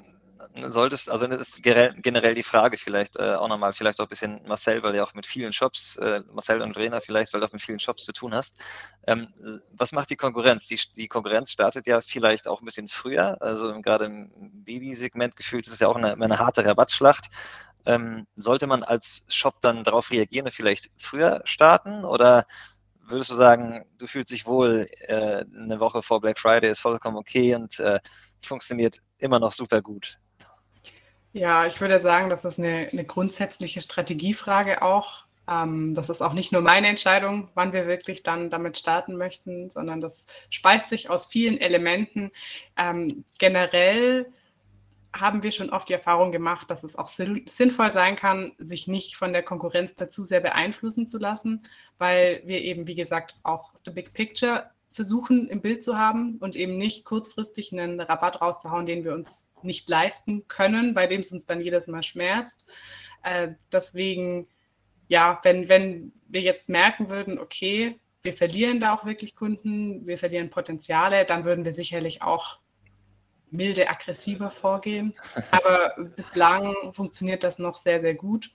solltest, also das ist generell die Frage vielleicht äh, auch nochmal, vielleicht auch ein bisschen Marcel, weil du auch mit vielen Shops, äh, Marcel und Rena vielleicht, weil du auch mit vielen Shops zu tun hast. Ähm, was macht die Konkurrenz? Die, die Konkurrenz startet ja vielleicht auch ein bisschen früher, also gerade im Babysegment gefühlt ist es ja auch eine, eine harte Rabattschlacht. Ähm, sollte man als Shop dann darauf reagieren und vielleicht früher starten oder würdest du sagen, du fühlst dich wohl, äh, eine Woche vor Black Friday ist vollkommen okay und äh, funktioniert immer noch super gut? Ja, ich würde sagen, das ist eine, eine grundsätzliche Strategiefrage auch. Ähm, das ist auch nicht nur meine Entscheidung, wann wir wirklich dann damit starten möchten, sondern das speist sich aus vielen Elementen. Ähm, generell haben wir schon oft die Erfahrung gemacht, dass es auch sinnvoll sein kann, sich nicht von der Konkurrenz dazu sehr beeinflussen zu lassen, weil wir eben, wie gesagt, auch the big picture versuchen im Bild zu haben und eben nicht kurzfristig einen Rabatt rauszuhauen, den wir uns nicht leisten können, bei dem es uns dann jedes Mal schmerzt. Äh, deswegen, ja, wenn, wenn wir jetzt merken würden, okay, wir verlieren da auch wirklich Kunden, wir verlieren Potenziale, dann würden wir sicherlich auch milde aggressiver vorgehen. Aber bislang funktioniert das noch sehr, sehr gut.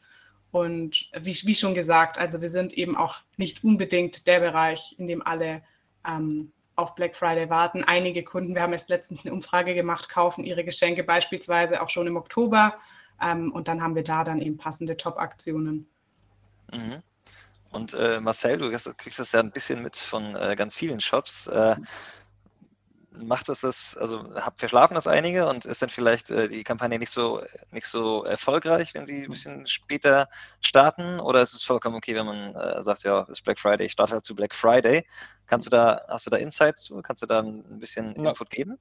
Und wie, wie schon gesagt, also wir sind eben auch nicht unbedingt der Bereich, in dem alle ähm, auf Black Friday warten. Einige Kunden, wir haben erst letztens eine Umfrage gemacht, kaufen ihre Geschenke beispielsweise auch schon im Oktober. Ähm, und dann haben wir da dann eben passende Top-Aktionen. Mhm. Und äh, Marcel, du kriegst das ja ein bisschen mit von äh, ganz vielen Shops. Äh, macht es das, also verschlafen das einige und ist dann vielleicht äh, die Kampagne nicht so, nicht so erfolgreich, wenn sie ein bisschen später starten? Oder ist es vollkommen okay, wenn man äh, sagt, ja, es ist Black Friday, ich starte halt zu Black Friday? Kannst du da, hast du da Insights zu? Kannst du da ein bisschen Input geben?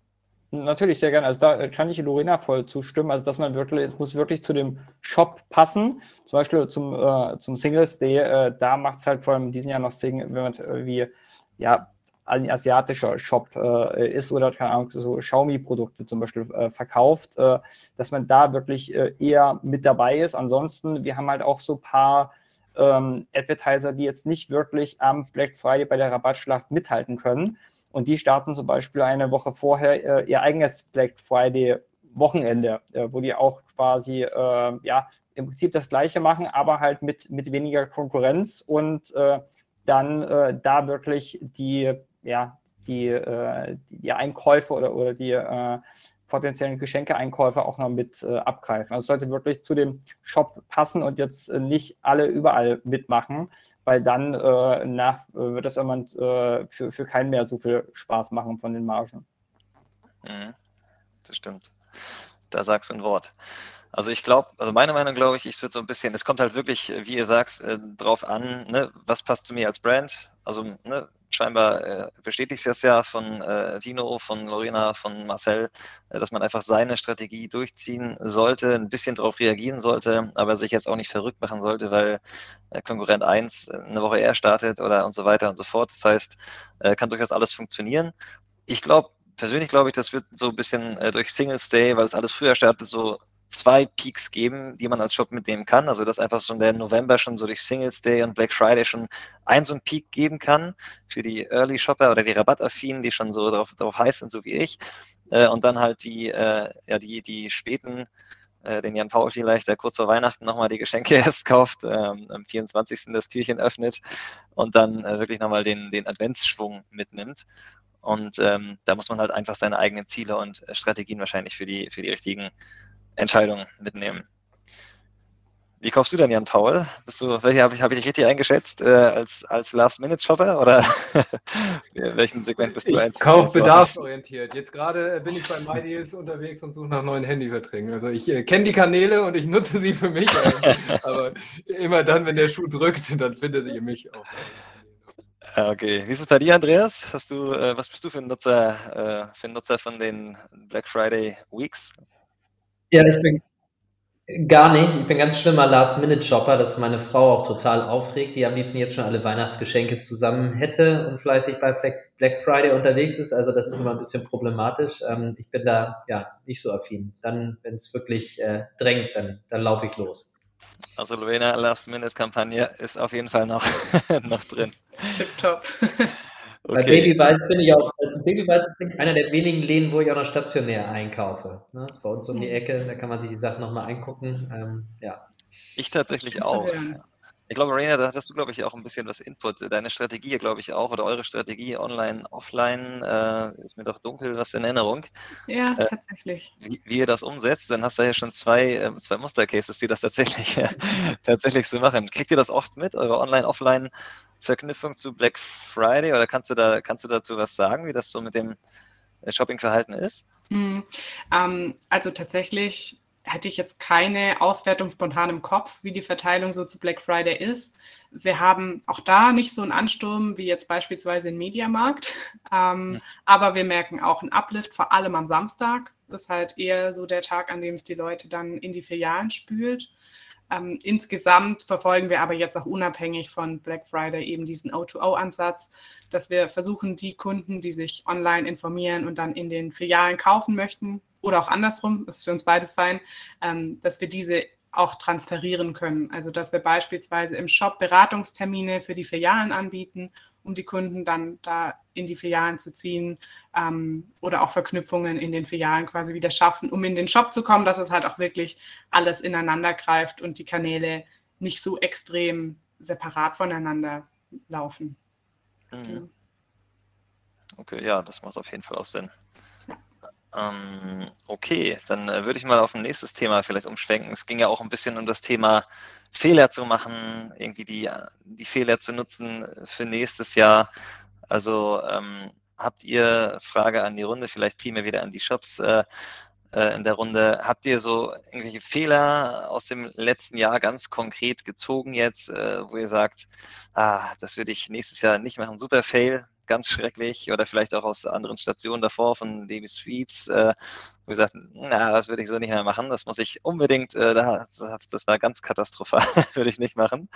Natürlich, sehr gerne. Also da kann ich Lorena voll zustimmen. Also dass man wirklich, es muss wirklich zu dem Shop passen. Zum Beispiel zum, äh, zum Singles Day, äh, da macht es halt vor allem in diesem Jahr noch Sinn, wenn man wie ja, ein asiatischer Shop äh, ist oder keine Ahnung, so Xiaomi-Produkte zum Beispiel äh, verkauft, äh, dass man da wirklich äh, eher mit dabei ist. Ansonsten, wir haben halt auch so ein paar ähm, Advertiser, die jetzt nicht wirklich am Black Friday bei der Rabattschlacht mithalten können. Und die starten zum Beispiel eine Woche vorher äh, ihr eigenes Black Friday Wochenende, äh, wo die auch quasi ja im Prinzip das Gleiche machen, aber halt mit, mit weniger Konkurrenz und dann da wirklich die, ja, die, äh, die Einkäufe oder, oder die potenziellen Geschenkeeinkäufe auch noch mit äh, abgreifen. Also es sollte wirklich zu dem Shop passen und jetzt äh, nicht alle überall mitmachen, weil dann äh, nach, äh, wird das irgendwann äh, für, für keinen mehr so viel Spaß machen von den Margen. Mhm. Das stimmt. Da sagst du ein Wort. Also ich glaube, also meine Meinung glaube ich, ich würde so ein bisschen, es kommt halt wirklich, wie ihr sagt, äh, drauf an, ne, was passt zu mir als Brand. Also ne, scheinbar äh, bestätigt das ja von äh, Tino, von Lorena, von Marcel, äh, dass man einfach seine Strategie durchziehen sollte, ein bisschen darauf reagieren sollte, aber sich jetzt auch nicht verrückt machen sollte, weil äh, Konkurrent 1 äh, eine Woche eher startet oder und so weiter und so fort. Das heißt, äh, kann durchaus alles funktionieren. Ich glaube, persönlich glaube ich, das wird so ein bisschen durch Singles Day, weil es alles früher startet, so zwei Peaks geben, die man als Shop mitnehmen kann. Also dass einfach so in der November schon so durch Singles Day und Black Friday schon ein so ein Peak geben kann für die Early Shopper oder die Rabattaffinen, die schon so darauf, darauf heiß sind, so wie ich. Äh, und dann halt die, äh, ja, die, die späten äh, den Jan Paul vielleicht, der kurz vor Weihnachten nochmal die Geschenke erst kauft, ähm, am 24. das Türchen öffnet und dann äh, wirklich nochmal den, den Adventsschwung mitnimmt. Und ähm, da muss man halt einfach seine eigenen Ziele und äh, Strategien wahrscheinlich für die, für die richtigen Entscheidung mitnehmen. Wie kaufst du denn, Jan Paul? Bist du, welche habe ich, hab ich dich richtig eingeschätzt? Äh, als als Last-Minute-Shopper oder welchen Segment bist du? Ich kaufe bedarfsorientiert. Jetzt gerade bin ich bei MyDeals unterwegs und suche nach neuen Handyverträgen. Also ich äh, kenne die Kanäle und ich nutze sie für mich. aber immer dann, wenn der Schuh drückt, dann findet ihr mich auch. Okay, wie ist es bei dir, Andreas? Hast du, äh, was bist du für ein Nutzer, äh, für ein Nutzer von den Black Friday Weeks? Ja, ich bin gar nicht. Ich bin ganz schlimmer Last-Minute-Shopper, dass meine Frau auch total aufregt, die am liebsten jetzt schon alle Weihnachtsgeschenke zusammen hätte und fleißig bei Black Friday unterwegs ist. Also das ist immer ein bisschen problematisch. Ähm, ich bin da ja nicht so affin. Dann, wenn es wirklich äh, drängt, dann, dann laufe ich los. Also Lorena Last-Minute-Kampagne ist auf jeden Fall noch, noch drin. Tipptopp. Okay. Bei Babyweiß bin ich auch, Babyweiß ist einer der wenigen Läden, wo ich auch noch stationär einkaufe. Ne? Das ist bei uns um die Ecke, da kann man sich die Sachen nochmal angucken. Ähm, ja. Ich tatsächlich auch. Ich glaube, Marina, da hattest du, glaube ich, auch ein bisschen was Input. Deine Strategie, glaube ich, auch, oder eure Strategie online, offline, äh, ist mir doch dunkel was in Erinnerung. Ja, äh, tatsächlich. Wie, wie, ihr das umsetzt, dann hast du ja schon zwei, äh, zwei Mustercases, die das tatsächlich, tatsächlich so machen. Kriegt ihr das oft mit, eure online, offline Verknüpfung zu Black Friday oder kannst du da, kannst du dazu was sagen, wie das so mit dem äh, Shoppingverhalten ist? Mhm. Ähm, also tatsächlich hätte ich jetzt keine Auswertung spontan im Kopf, wie die Verteilung so zu Black Friday ist. Wir haben auch da nicht so einen Ansturm wie jetzt beispielsweise im Mediamarkt, ähm, ja. aber wir merken auch einen Uplift, vor allem am Samstag. Das ist halt eher so der Tag, an dem es die Leute dann in die Filialen spült. Ähm, insgesamt verfolgen wir aber jetzt auch unabhängig von Black Friday eben diesen O2O-Ansatz, dass wir versuchen, die Kunden, die sich online informieren und dann in den Filialen kaufen möchten oder auch andersrum, ist für uns beides fein, ähm, dass wir diese auch transferieren können. Also dass wir beispielsweise im Shop Beratungstermine für die Filialen anbieten um die Kunden dann da in die Filialen zu ziehen ähm, oder auch Verknüpfungen in den Filialen quasi wieder schaffen, um in den Shop zu kommen, dass es halt auch wirklich alles ineinander greift und die Kanäle nicht so extrem separat voneinander laufen. Mhm. Okay, ja, das macht auf jeden Fall auch Sinn. Ähm, okay, dann äh, würde ich mal auf ein nächstes Thema vielleicht umschwenken. Es ging ja auch ein bisschen um das Thema Fehler zu machen, irgendwie die, die Fehler zu nutzen für nächstes Jahr. Also ähm, habt ihr, Frage an die Runde, vielleicht primär wieder an die Shops äh, äh, in der Runde, habt ihr so irgendwelche Fehler aus dem letzten Jahr ganz konkret gezogen jetzt, äh, wo ihr sagt, ah, das würde ich nächstes Jahr nicht machen, super Fail, ganz schrecklich oder vielleicht auch aus anderen Stationen davor von DB Sweets, äh, wo gesagt, na, das würde ich so nicht mehr machen, das muss ich unbedingt, äh, das, das war ganz katastrophal, würde ich nicht machen.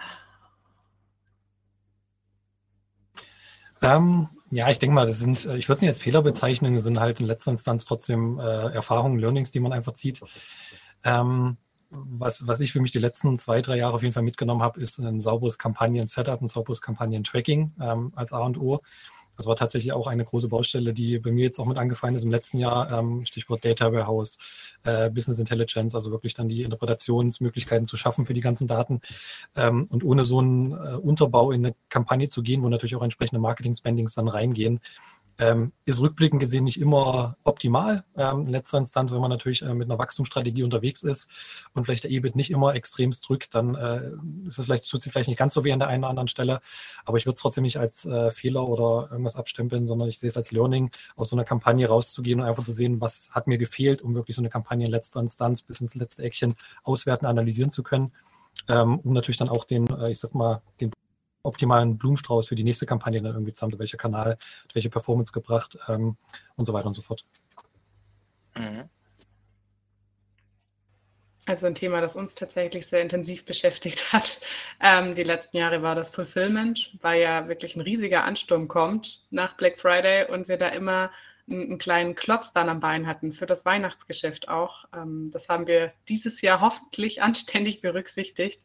Ähm, ja, ich denke mal, das sind, äh, ich würde es nicht als Fehler bezeichnen, sind halt in letzter Instanz trotzdem äh, Erfahrungen, Learnings, die man einfach zieht. Ähm, was, was ich für mich die letzten zwei, drei Jahre auf jeden Fall mitgenommen habe, ist ein sauberes Kampagnen-Setup, ein sauberes Kampagnen-Tracking ähm, als A und O. Das war tatsächlich auch eine große Baustelle, die bei mir jetzt auch mit angefallen ist im letzten Jahr. Ähm, Stichwort Data Warehouse, äh, Business Intelligence, also wirklich dann die Interpretationsmöglichkeiten zu schaffen für die ganzen Daten. Ähm, und ohne so einen äh, Unterbau in eine Kampagne zu gehen, wo natürlich auch entsprechende Marketing-Spendings dann reingehen, ähm, ist rückblickend gesehen nicht immer optimal. Ähm, in letzter Instanz, wenn man natürlich äh, mit einer Wachstumsstrategie unterwegs ist und vielleicht der EBIT nicht immer extremst drückt, dann äh, ist es vielleicht, tut sich vielleicht nicht ganz so weh an der einen oder anderen Stelle. Aber ich würde es trotzdem nicht als äh, Fehler oder irgendwas abstempeln, sondern ich sehe es als Learning, aus so einer Kampagne rauszugehen und einfach zu sehen, was hat mir gefehlt, um wirklich so eine Kampagne in letzter Instanz bis ins letzte Eckchen auswerten, analysieren zu können. Ähm, um natürlich dann auch den, äh, ich sag mal, den optimalen Blumenstrauß für die nächste Kampagne dann irgendwie zusammen, welcher Kanal, welche Performance gebracht ähm, und so weiter und so fort. Mhm. Also ein Thema, das uns tatsächlich sehr intensiv beschäftigt hat. Ähm, die letzten Jahre war das Fulfillment, weil ja wirklich ein riesiger Ansturm kommt nach Black Friday und wir da immer einen kleinen Klotz dann am Bein hatten für das Weihnachtsgeschäft auch. Ähm, das haben wir dieses Jahr hoffentlich anständig berücksichtigt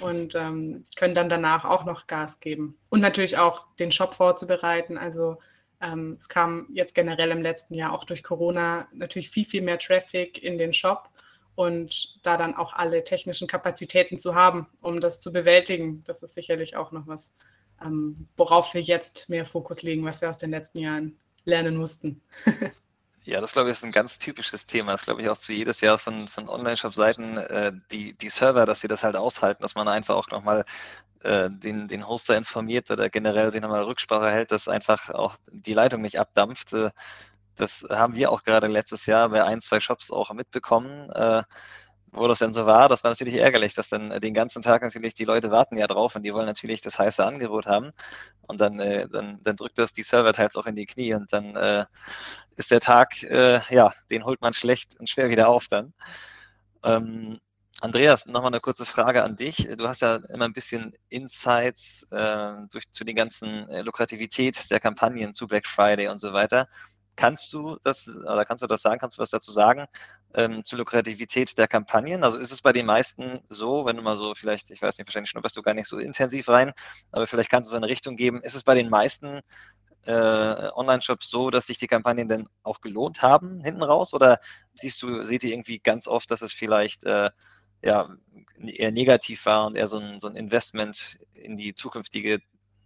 und ähm, können dann danach auch noch Gas geben. Und natürlich auch den Shop vorzubereiten. Also ähm, es kam jetzt generell im letzten Jahr auch durch Corona natürlich viel, viel mehr Traffic in den Shop und da dann auch alle technischen Kapazitäten zu haben, um das zu bewältigen. Das ist sicherlich auch noch was, worauf wir jetzt mehr Fokus legen, was wir aus den letzten Jahren lernen mussten. Ja, das glaube ich ist ein ganz typisches Thema. Das glaube ich auch zu jedes Jahr von, von Online-Shop-Seiten, äh, die, die Server, dass sie das halt aushalten, dass man einfach auch nochmal äh, den, den Hoster informiert oder generell sich nochmal Rücksprache hält, dass einfach auch die Leitung nicht abdampft. Äh, das haben wir auch gerade letztes Jahr bei ein, zwei Shops auch mitbekommen. Äh, wo das denn so war, das war natürlich ärgerlich, dass dann äh, den ganzen Tag natürlich die Leute warten ja drauf und die wollen natürlich das heiße Angebot haben. Und dann, äh, dann, dann drückt das die Server teils auch in die Knie und dann äh, ist der Tag, äh, ja, den holt man schlecht und schwer wieder auf dann. Ähm, Andreas, nochmal eine kurze Frage an dich. Du hast ja immer ein bisschen Insights äh, durch, zu den ganzen äh, Lukrativität der Kampagnen zu Black Friday und so weiter. Kannst du das oder kannst du das sagen? Kannst du was dazu sagen ähm, zur Lukrativität der Kampagnen? Also ist es bei den meisten so, wenn du mal so vielleicht, ich weiß nicht, wahrscheinlich schnupperst du gar nicht so intensiv rein, aber vielleicht kannst du so eine Richtung geben. Ist es bei den meisten äh, Online-Shops so, dass sich die Kampagnen denn auch gelohnt haben hinten raus? Oder siehst du, seht ihr irgendwie ganz oft, dass es vielleicht äh, ja, eher negativ war und eher so ein, so ein Investment in die zukünftige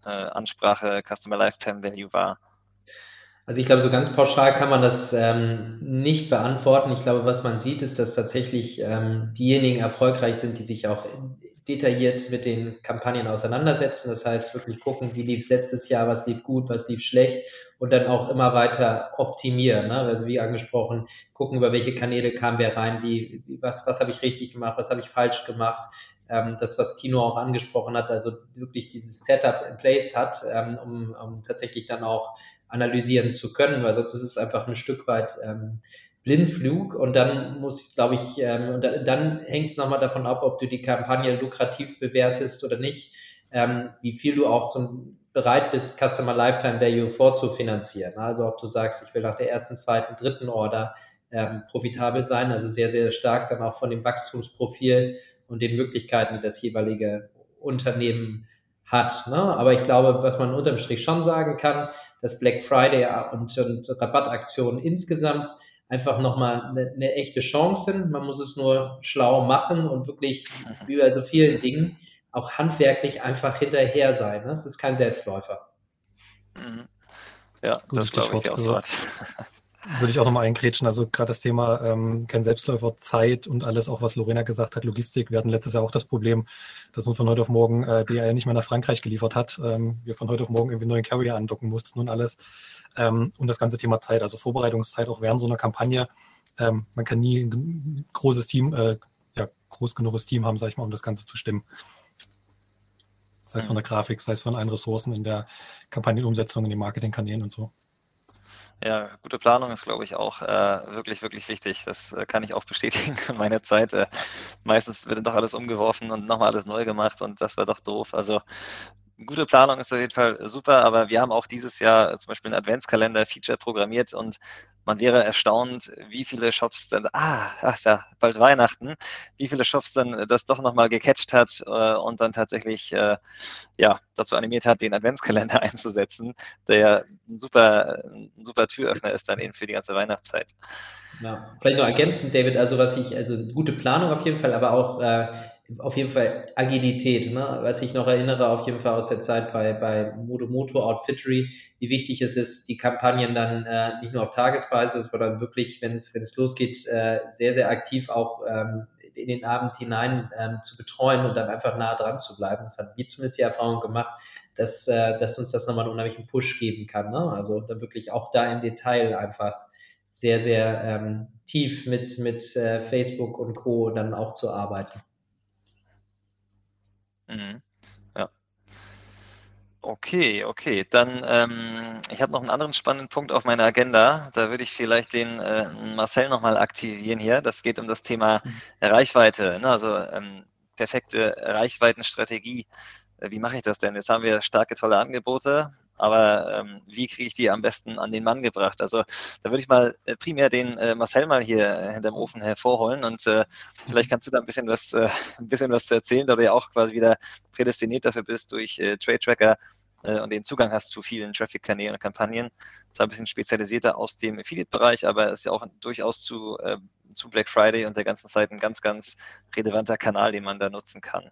äh, Ansprache Customer Lifetime Value war? Also ich glaube, so ganz pauschal kann man das ähm, nicht beantworten. Ich glaube, was man sieht, ist, dass tatsächlich ähm, diejenigen erfolgreich sind, die sich auch detailliert mit den Kampagnen auseinandersetzen. Das heißt, wirklich gucken, wie lief es letztes Jahr, was lief gut, was lief schlecht und dann auch immer weiter optimieren. Ne? Also wie angesprochen, gucken, über welche Kanäle kam wer rein, wie, was, was habe ich richtig gemacht, was habe ich falsch gemacht. Ähm, das, was Tino auch angesprochen hat, also wirklich dieses Setup in place hat, ähm, um, um tatsächlich dann auch analysieren zu können, weil sonst ist es einfach ein Stück weit ähm, Blindflug und dann muss ich, glaube ich, ähm, und dann hängt es nochmal davon ab, ob du die Kampagne lukrativ bewertest oder nicht, ähm, wie viel du auch zum, bereit bist, Customer Lifetime Value vorzufinanzieren. Also ob du sagst, ich will nach der ersten, zweiten, dritten Order ähm, profitabel sein, also sehr, sehr stark dann auch von dem Wachstumsprofil und den Möglichkeiten, die das jeweilige Unternehmen hat. Ne? Aber ich glaube, was man unterm Strich schon sagen kann, dass Black Friday und, und Rabattaktionen insgesamt einfach nochmal eine, eine echte Chance sind. Man muss es nur schlau machen und wirklich, wie bei so vielen Dingen, auch handwerklich einfach hinterher sein. Ne? Es ist kein Selbstläufer. Mhm. Ja, Gutes das glaube ich auch so. Würde ich auch nochmal einkrätschen. Also gerade das Thema ähm, kein Selbstläufer, Zeit und alles, auch was Lorena gesagt hat, Logistik. Wir hatten letztes Jahr auch das Problem, dass uns von heute auf morgen äh, DRL nicht mehr nach Frankreich geliefert hat. Ähm, wir von heute auf morgen irgendwie einen neuen Carrier andocken mussten und alles. Ähm, und das ganze Thema Zeit, also Vorbereitungszeit auch während so einer Kampagne. Ähm, man kann nie ein großes Team, äh, ja, groß genuges Team haben, sag ich mal, um das Ganze zu stimmen. sei es von der Grafik, sei es von allen Ressourcen in der Kampagnenumsetzung, in den Marketingkanälen und so. Ja, gute Planung ist, glaube ich, auch äh, wirklich, wirklich wichtig. Das äh, kann ich auch bestätigen in meiner Zeit. Äh, meistens wird doch alles umgeworfen und nochmal alles neu gemacht und das war doch doof. Also gute Planung ist auf jeden Fall super, aber wir haben auch dieses Jahr zum Beispiel einen Adventskalender-Feature programmiert und man wäre erstaunt, wie viele Shops dann, ah, ach ja bald Weihnachten, wie viele Shops dann das doch nochmal gecatcht hat äh, und dann tatsächlich äh, ja, dazu animiert hat, den Adventskalender einzusetzen, der ja ein super, ein super Türöffner ist dann eben für die ganze Weihnachtszeit. Ja, vielleicht noch ergänzend, David, also was ich, also gute Planung auf jeden Fall, aber auch äh, auf jeden Fall Agilität, ne? was ich noch erinnere, auf jeden Fall aus der Zeit bei, bei Moto Moto Outfittery, wie wichtig es ist, die Kampagnen dann äh, nicht nur auf Tagesweise, sondern wirklich, wenn es losgeht, äh, sehr, sehr aktiv auch ähm, in den Abend hinein ähm, zu betreuen und dann einfach nah dran zu bleiben. Das hat wir zumindest die Erfahrung gemacht, dass, äh, dass uns das nochmal einen unheimlichen Push geben kann. Ne? Also dann wirklich auch da im Detail einfach sehr, sehr ähm, tief mit, mit äh, Facebook und Co. dann auch zu arbeiten. Mhm. Okay, okay. Dann, ähm, ich habe noch einen anderen spannenden Punkt auf meiner Agenda. Da würde ich vielleicht den äh, Marcel nochmal aktivieren hier. Das geht um das Thema. Reichweite. Ne? Also ähm, perfekte Reichweitenstrategie. Äh, wie mache ich das denn? Jetzt haben wir starke, tolle Angebote aber ähm, wie kriege ich die am besten an den Mann gebracht? Also da würde ich mal äh, primär den äh, Marcel mal hier äh, hinterm Ofen hervorholen und äh, vielleicht kannst du da ein bisschen was, äh, ein bisschen was zu erzählen, da du ja auch quasi wieder prädestiniert dafür bist durch äh, Trade Tracker und den Zugang hast zu vielen Traffic-Kanälen und Kampagnen. Zwar ein bisschen spezialisierter aus dem Affiliate-Bereich, aber ist ja auch durchaus zu, zu Black Friday und der ganzen Zeit ein ganz, ganz relevanter Kanal, den man da nutzen kann.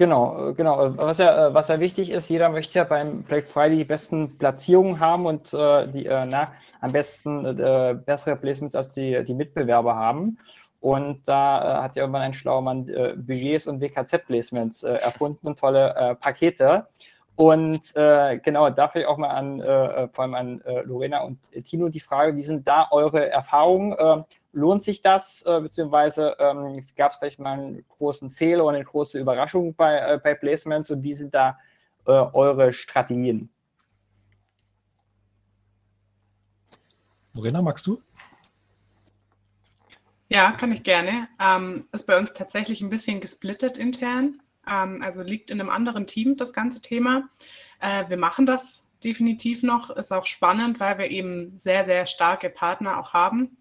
Genau, äh, genau. Äh, was ja, äh, was ja wichtig ist, jeder möchte ja beim Black Friday die besten Platzierungen haben und äh, die äh, na, am besten äh, bessere Placements als die, die Mitbewerber haben. Und da hat ja irgendwann ein schlauer Mann Budgets und WKZ-Placements erfunden und tolle Pakete. Und genau, dafür auch mal an, vor allem an Lorena und Tino die Frage, wie sind da eure Erfahrungen? Lohnt sich das, äh, beziehungsweise ähm, gab es vielleicht mal einen großen Fehler oder eine große Überraschung bei, äh, bei Placements und wie sind da äh, eure Strategien? Morena, magst du? Ja, kann ich gerne. Ähm, ist bei uns tatsächlich ein bisschen gesplittet intern. Ähm, also liegt in einem anderen Team das ganze Thema. Äh, wir machen das definitiv noch. Ist auch spannend, weil wir eben sehr, sehr starke Partner auch haben,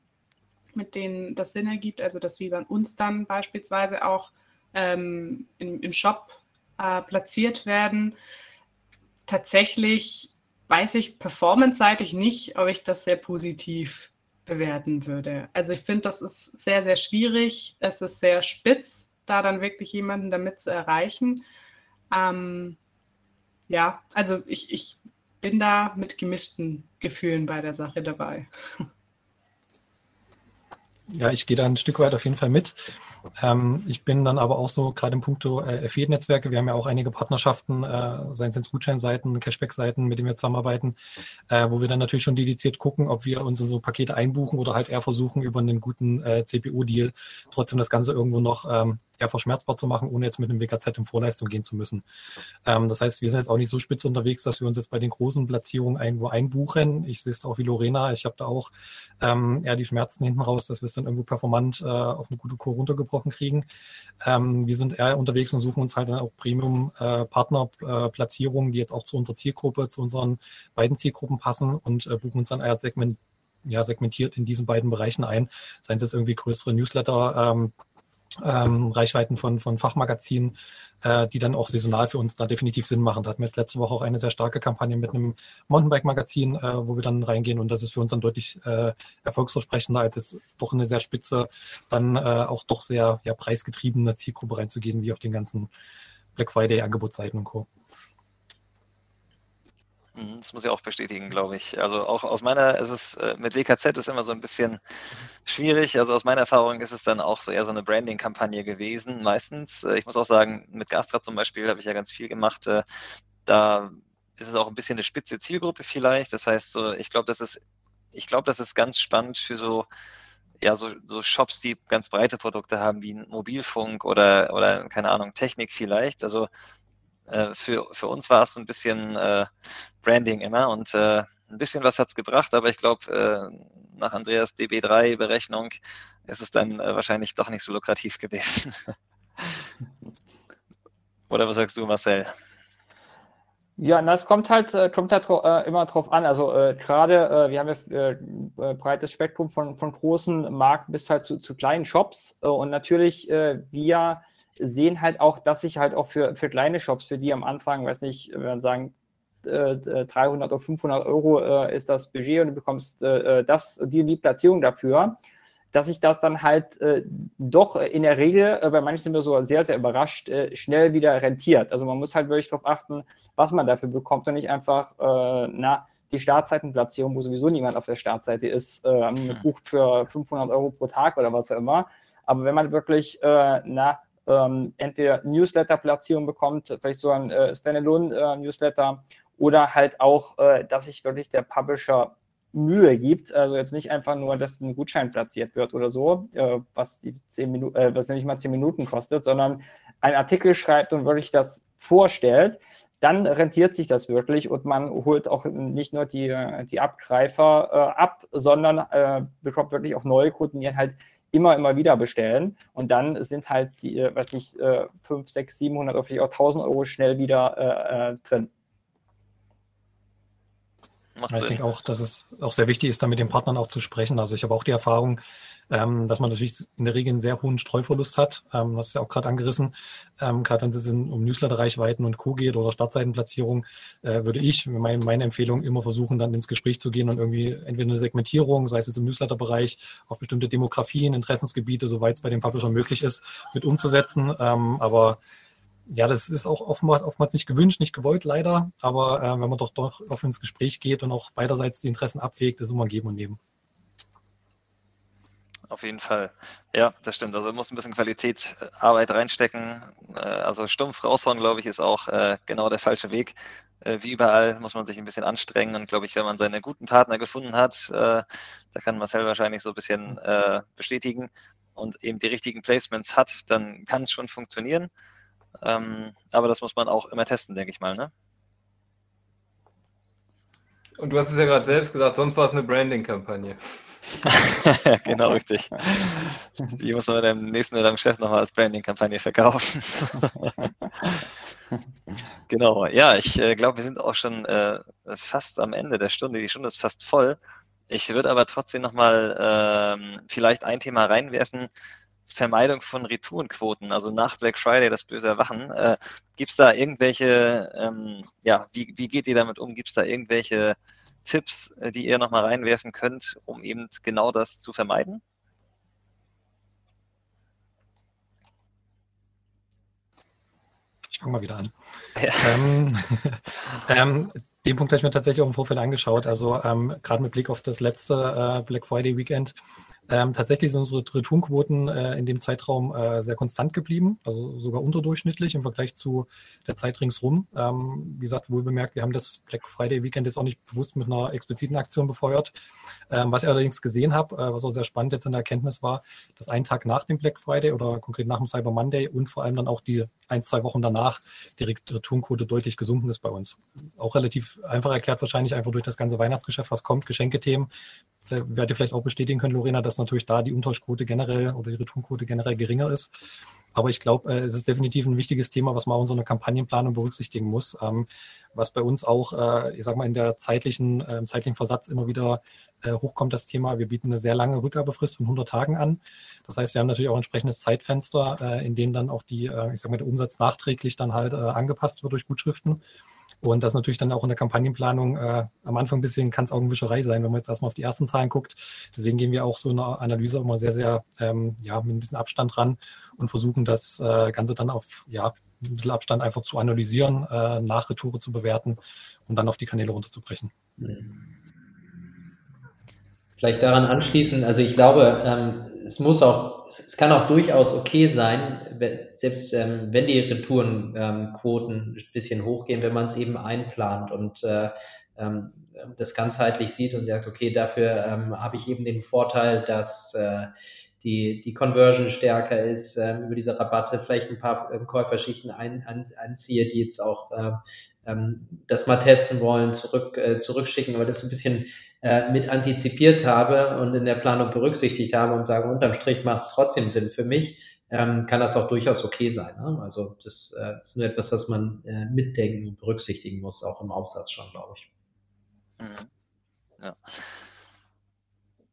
mit denen das Sinn ergibt, also dass sie dann uns dann beispielsweise auch ähm, im, im, Shop äh, platziert werden. Tatsächlich weiß ich performance-seitig nicht, ob ich das sehr positiv bewerten würde. Also ich finde, das ist sehr, sehr schwierig. Es ist sehr spitz, da dann wirklich jemanden damit zu erreichen. Ähm, ja, also ich, ich bin da mit gemischten Gefühlen bei der Sache dabei. Ja, ich gehe da ein Stück weit auf jeden Fall mit. Ähm, ich bin dann aber auch so, gerade im Punkto äh, Affiliate-Netzwerke, wir haben ja auch einige Partnerschaften, äh, seien es Gutscheinseiten, Cashback-Seiten, mit denen wir zusammenarbeiten, äh, wo wir dann natürlich schon dediziert gucken, ob wir unsere so Pakete einbuchen oder halt eher versuchen, über einen guten äh, CPU-Deal trotzdem das Ganze irgendwo noch ähm, eher verschmerzbar zu machen, ohne jetzt mit einem WKZ in Vorleistung gehen zu müssen. Ähm, das heißt, wir sind jetzt auch nicht so spitz unterwegs, dass wir uns jetzt bei den großen Platzierungen irgendwo einbuchen. Ich sehe es auch wie Lorena, ich habe da auch ähm, eher die Schmerzen hinten raus, dass wir es dann irgendwo performant äh, auf eine gute Kur runtergebrochen kriegen. Ähm, wir sind eher unterwegs und suchen uns halt dann auch Premium-Partner-Platzierungen, äh, die jetzt auch zu unserer Zielgruppe, zu unseren beiden Zielgruppen passen und äh, buchen uns dann eher Segment ja, segmentiert in diesen beiden Bereichen ein. Seien es jetzt irgendwie größere Newsletter, ähm, ähm, Reichweiten von, von Fachmagazinen, äh, die dann auch saisonal für uns da definitiv Sinn machen. Da hatten wir jetzt letzte Woche auch eine sehr starke Kampagne mit einem Mountainbike-Magazin, äh, wo wir dann reingehen und das ist für uns dann deutlich äh, erfolgsversprechender, als jetzt doch eine sehr spitze, dann äh, auch doch sehr ja, preisgetriebene Zielgruppe reinzugehen, wie auf den ganzen Black Friday-Angebotsseiten und Co. Mhm, das muss ich auch bestätigen, glaube ich. Also auch aus meiner, es ist äh, mit WKZ ist immer so ein bisschen schwierig. Also aus meiner Erfahrung ist es dann auch so eher so eine Branding-Kampagne gewesen. Meistens, äh, ich muss auch sagen, mit Gastra zum Beispiel habe ich ja ganz viel gemacht. Äh, da ist es auch ein bisschen eine spitze Zielgruppe vielleicht. Das heißt, so, ich glaube, das ist, ich glaube, das ist ganz spannend für so ja, so, so Shops, die ganz breite Produkte haben, wie Mobilfunk oder, oder, keine Ahnung, Technik vielleicht. Also äh, für, für uns war es ein bisschen äh, Branding immer und äh, ein bisschen was hat es gebracht, aber ich glaube, äh, nach Andreas DB3-Berechnung ist es dann äh, wahrscheinlich doch nicht so lukrativ gewesen. Oder was sagst du, Marcel? Ja, das kommt halt, kommt halt äh, immer drauf an. Also äh, gerade, äh, wir haben ja äh, breites Spektrum von, von großen Marken bis halt zu, zu kleinen Shops. Und natürlich, wir sehen halt auch, dass sich halt auch für, für kleine Shops, für die am Anfang, weiß nicht, wenn wir sagen, 300 oder 500 Euro ist das Budget und du bekommst das, die, die Platzierung dafür dass sich das dann halt äh, doch in der Regel, äh, bei manchen sind wir so sehr, sehr überrascht, äh, schnell wieder rentiert. Also man muss halt wirklich darauf achten, was man dafür bekommt und nicht einfach, äh, na, die Startseitenplatzierung, wo sowieso niemand auf der Startseite ist, äh, bucht für 500 Euro pro Tag oder was auch immer. Aber wenn man wirklich, äh, na, ähm, entweder Newsletter-Platzierung bekommt, vielleicht so ein äh, Standalone-Newsletter oder halt auch, äh, dass sich wirklich der Publisher Mühe gibt. Also jetzt nicht einfach nur, dass ein Gutschein platziert wird oder so, äh, was die zehn Minuten, äh, was nicht mal zehn Minuten kostet, sondern ein Artikel schreibt und wirklich das vorstellt, dann rentiert sich das wirklich und man holt auch nicht nur die, die Abgreifer äh, ab, sondern äh, bekommt wirklich auch neue Kunden, die halt immer, immer wieder bestellen. Und dann sind halt die, äh, was ich, äh, 5, 6, 700 oder vielleicht auch 1000 Euro schnell wieder äh, äh, drin. Macht ich denke auch, dass es auch sehr wichtig ist, da mit den Partnern auch zu sprechen. Also ich habe auch die Erfahrung, ähm, dass man natürlich in der Regel einen sehr hohen Streuverlust hat. Ähm, das ist ja auch gerade angerissen. Ähm, gerade wenn es um Newsletter-Reichweiten und Co. geht oder Startseitenplatzierung, äh, würde ich, meine, meine Empfehlung, immer versuchen, dann ins Gespräch zu gehen und irgendwie entweder eine Segmentierung, sei es jetzt im Newsletter-Bereich, auf bestimmte Demografien, Interessensgebiete, soweit es bei den Publishern möglich ist, mit umzusetzen. Ähm, aber ja, das ist auch oftmals, oftmals nicht gewünscht, nicht gewollt, leider. Aber äh, wenn man doch, doch offen ins Gespräch geht und auch beiderseits die Interessen abwägt, ist immer ein Geben und Nehmen. Auf jeden Fall. Ja, das stimmt. Also muss ein bisschen Qualität, äh, Arbeit reinstecken. Äh, also stumpf raushauen, glaube ich, ist auch äh, genau der falsche Weg. Wie überall muss man sich ein bisschen anstrengen und glaube ich, wenn man seine guten Partner gefunden hat, da kann Marcel wahrscheinlich so ein bisschen bestätigen und eben die richtigen Placements hat, dann kann es schon funktionieren. Ähm, aber das muss man auch immer testen, denke ich mal. Ne? Und du hast es ja gerade selbst gesagt, sonst war es eine Branding-Kampagne. genau, richtig. Die muss man dem nächsten oder dem Chef nochmal als Branding-Kampagne verkaufen. genau, ja, ich äh, glaube, wir sind auch schon äh, fast am Ende der Stunde. Die Stunde ist fast voll. Ich würde aber trotzdem nochmal ähm, vielleicht ein Thema reinwerfen, Vermeidung von Retourenquoten, also nach Black Friday das böse Erwachen. Äh, Gibt es da irgendwelche, ähm, ja, wie, wie geht ihr damit um? Gibt es da irgendwelche Tipps, äh, die ihr nochmal reinwerfen könnt, um eben genau das zu vermeiden? Ich fange mal wieder an. Ja. Ähm, ähm, den Punkt habe ich mir tatsächlich auch im Vorfeld angeschaut. Also ähm, gerade mit Blick auf das letzte äh, Black Friday Weekend ähm, tatsächlich sind unsere Returnquoten äh, in dem Zeitraum äh, sehr konstant geblieben, also sogar unterdurchschnittlich im Vergleich zu der Zeit ringsrum. Ähm, wie gesagt, wohl bemerkt, wir haben das Black Friday Weekend jetzt auch nicht bewusst mit einer expliziten Aktion befeuert. Ähm, was ich allerdings gesehen habe, äh, was auch sehr spannend jetzt in der Erkenntnis war, dass einen Tag nach dem Black Friday oder konkret nach dem Cyber Monday und vor allem dann auch die ein, zwei Wochen danach die Returnquote deutlich gesunken ist bei uns. Auch relativ einfach erklärt wahrscheinlich einfach durch das ganze Weihnachtsgeschäft, was kommt, Geschenkethemen, werdet ihr vielleicht auch bestätigen können, Lorena, dass natürlich da die Umtauschquote generell oder die Returnquote generell geringer ist. Aber ich glaube, äh, es ist definitiv ein wichtiges Thema, was man auch in so einer Kampagnenplanung berücksichtigen muss. Ähm, was bei uns auch, äh, ich sag mal, in der zeitlichen, äh, zeitlichen Versatz immer wieder äh, hochkommt, das Thema. Wir bieten eine sehr lange Rückgabefrist von 100 Tagen an. Das heißt, wir haben natürlich auch ein entsprechendes Zeitfenster, in dem dann auch die, ich sag mal, der Umsatz nachträglich dann halt angepasst wird durch Gutschriften. Und das natürlich dann auch in der Kampagnenplanung äh, am Anfang ein bisschen kann es Augenwischerei sein, wenn man jetzt erstmal auf die ersten Zahlen guckt. Deswegen gehen wir auch so eine Analyse immer sehr, sehr ähm, ja, mit ein bisschen Abstand ran und versuchen das äh, Ganze dann auf ja, ein bisschen Abstand einfach zu analysieren, äh, nach Retoure zu bewerten und dann auf die Kanäle runterzubrechen. Vielleicht daran anschließen, also ich glaube, ähm, es muss auch, es kann auch durchaus okay sein, selbst ähm, wenn die Retourenquoten ähm, ein bisschen hochgehen, wenn man es eben einplant und äh, ähm, das ganzheitlich sieht und sagt, okay, dafür ähm, habe ich eben den Vorteil, dass äh, die, die Conversion stärker ist, ähm, über diese Rabatte vielleicht ein paar ähm, Käuferschichten ein, ein, einziehe, die jetzt auch ähm, ähm, das mal testen wollen, zurück, äh, zurückschicken, aber das ein bisschen äh, mit antizipiert habe und in der Planung berücksichtigt habe und sage, unterm Strich macht es trotzdem Sinn für mich, ähm, kann das auch durchaus okay sein. Ne? Also das äh, ist nur etwas, was man äh, mitdenken und berücksichtigen muss, auch im Aufsatz schon, glaube ich. Mhm. Ja.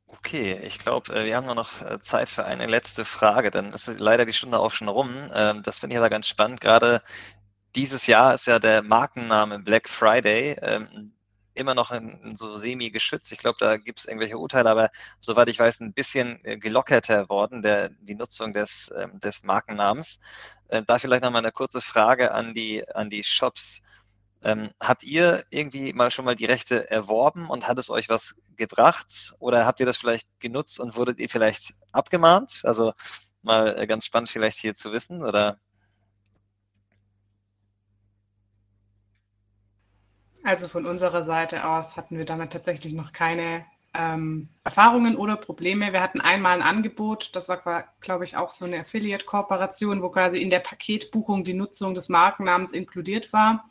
Okay, ich glaube, äh, wir haben nur noch äh, Zeit für eine letzte Frage. Dann ist leider die Stunde auch schon rum. Ähm, das finde ich aber ganz spannend. Gerade dieses Jahr ist ja der Markenname Black Friday ähm, immer noch in, so semi geschützt. Ich glaube, da gibt es irgendwelche Urteile, aber soweit ich weiß, ein bisschen äh, gelockerter worden, der, die Nutzung des, ähm, des Markennamens. Da vielleicht nochmal eine kurze Frage an die, an die Shops. Ähm, habt ihr irgendwie mal schon mal die Rechte erworben und hat es euch was gebracht? Oder habt ihr das vielleicht genutzt und wurdet ihr vielleicht abgemahnt? Also mal äh, ganz spannend vielleicht hier zu wissen, oder? Also von unserer Seite aus hatten wir damit tatsächlich noch keine ähm, Erfahrungen oder Probleme. Wir hatten einmal ein Angebot, das war, glaube ich, auch so eine Affiliate-Kooperation, wo quasi in der Paketbuchung die Nutzung des Markennamens inkludiert war.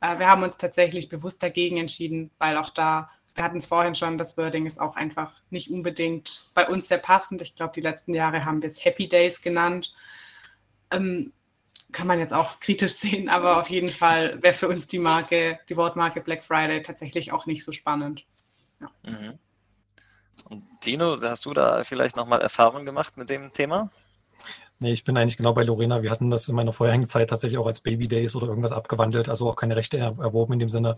Äh, wir haben uns tatsächlich bewusst dagegen entschieden, weil auch da, wir hatten es vorhin schon, das Wording ist auch einfach nicht unbedingt bei uns sehr passend. Ich glaube, die letzten Jahre haben wir es Happy Days genannt. Ähm, kann man jetzt auch kritisch sehen, aber auf jeden Fall wäre für uns die Marke, die Wortmarke Black Friday tatsächlich auch nicht so spannend. Ja. Mhm. Und Dino, hast du da vielleicht nochmal Erfahrungen gemacht mit dem Thema? Nee, ich bin eigentlich genau bei Lorena. Wir hatten das in meiner vorherigen Zeit tatsächlich auch als Baby Days oder irgendwas abgewandelt, also auch keine Rechte erworben in dem Sinne.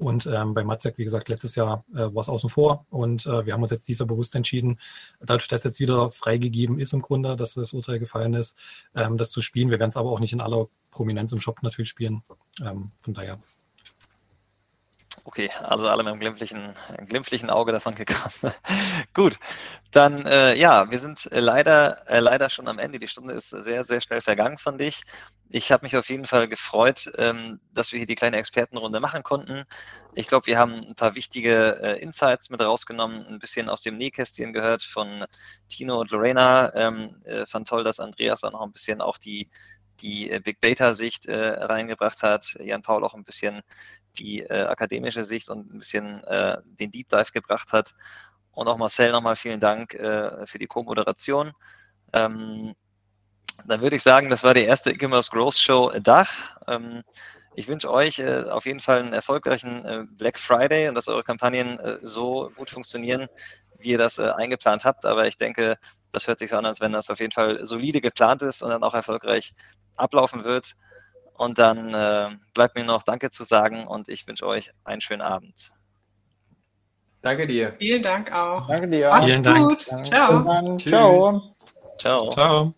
Und ähm, bei Matzek, wie gesagt, letztes Jahr äh, war es außen vor und äh, wir haben uns jetzt dieser bewusst entschieden, dadurch, dass jetzt wieder freigegeben ist im Grunde, dass das Urteil gefallen ist, ähm, das zu spielen. Wir werden es aber auch nicht in aller Prominenz im Shop natürlich spielen. Ähm, von daher Okay, also alle mit einem glimpflichen, glimpflichen Auge davon gekommen. Gut, dann äh, ja, wir sind äh, leider, äh, leider schon am Ende. Die Stunde ist sehr, sehr schnell vergangen von dich. Ich habe mich auf jeden Fall gefreut, ähm, dass wir hier die kleine Expertenrunde machen konnten. Ich glaube, wir haben ein paar wichtige äh, Insights mit rausgenommen, ein bisschen aus dem Nähkästchen gehört von Tino und Lorena. Ähm, äh, fand toll, dass Andreas auch noch ein bisschen auch die die äh, Big Data-Sicht äh, reingebracht hat, Jan Paul auch ein bisschen die äh, akademische Sicht und ein bisschen den Deep Dive gebracht hat. Und auch Marcel nochmal vielen Dank für die Co-Moderation. Ähm, dann würde ich sagen, das war die erste E-Commerce Growth Show Dach. Ähm, ich wünsche euch auf jeden Fall einen erfolgreichen Black Friday und dass eure Kampagnen so gut funktionieren, wie ihr das eingeplant habt. Aber ich denke, das hört sich so an, als wenn das auf jeden Fall solide geplant ist und dann auch erfolgreich ablaufen wird. Und dann äh, bleibt mir noch Danke zu sagen und ich wünsche euch einen schönen Abend. Danke dir. Vielen Dank auch. Danke dir. Macht's Vielen Dank. gut. Ciao. Ciao. Ciao. Ciao.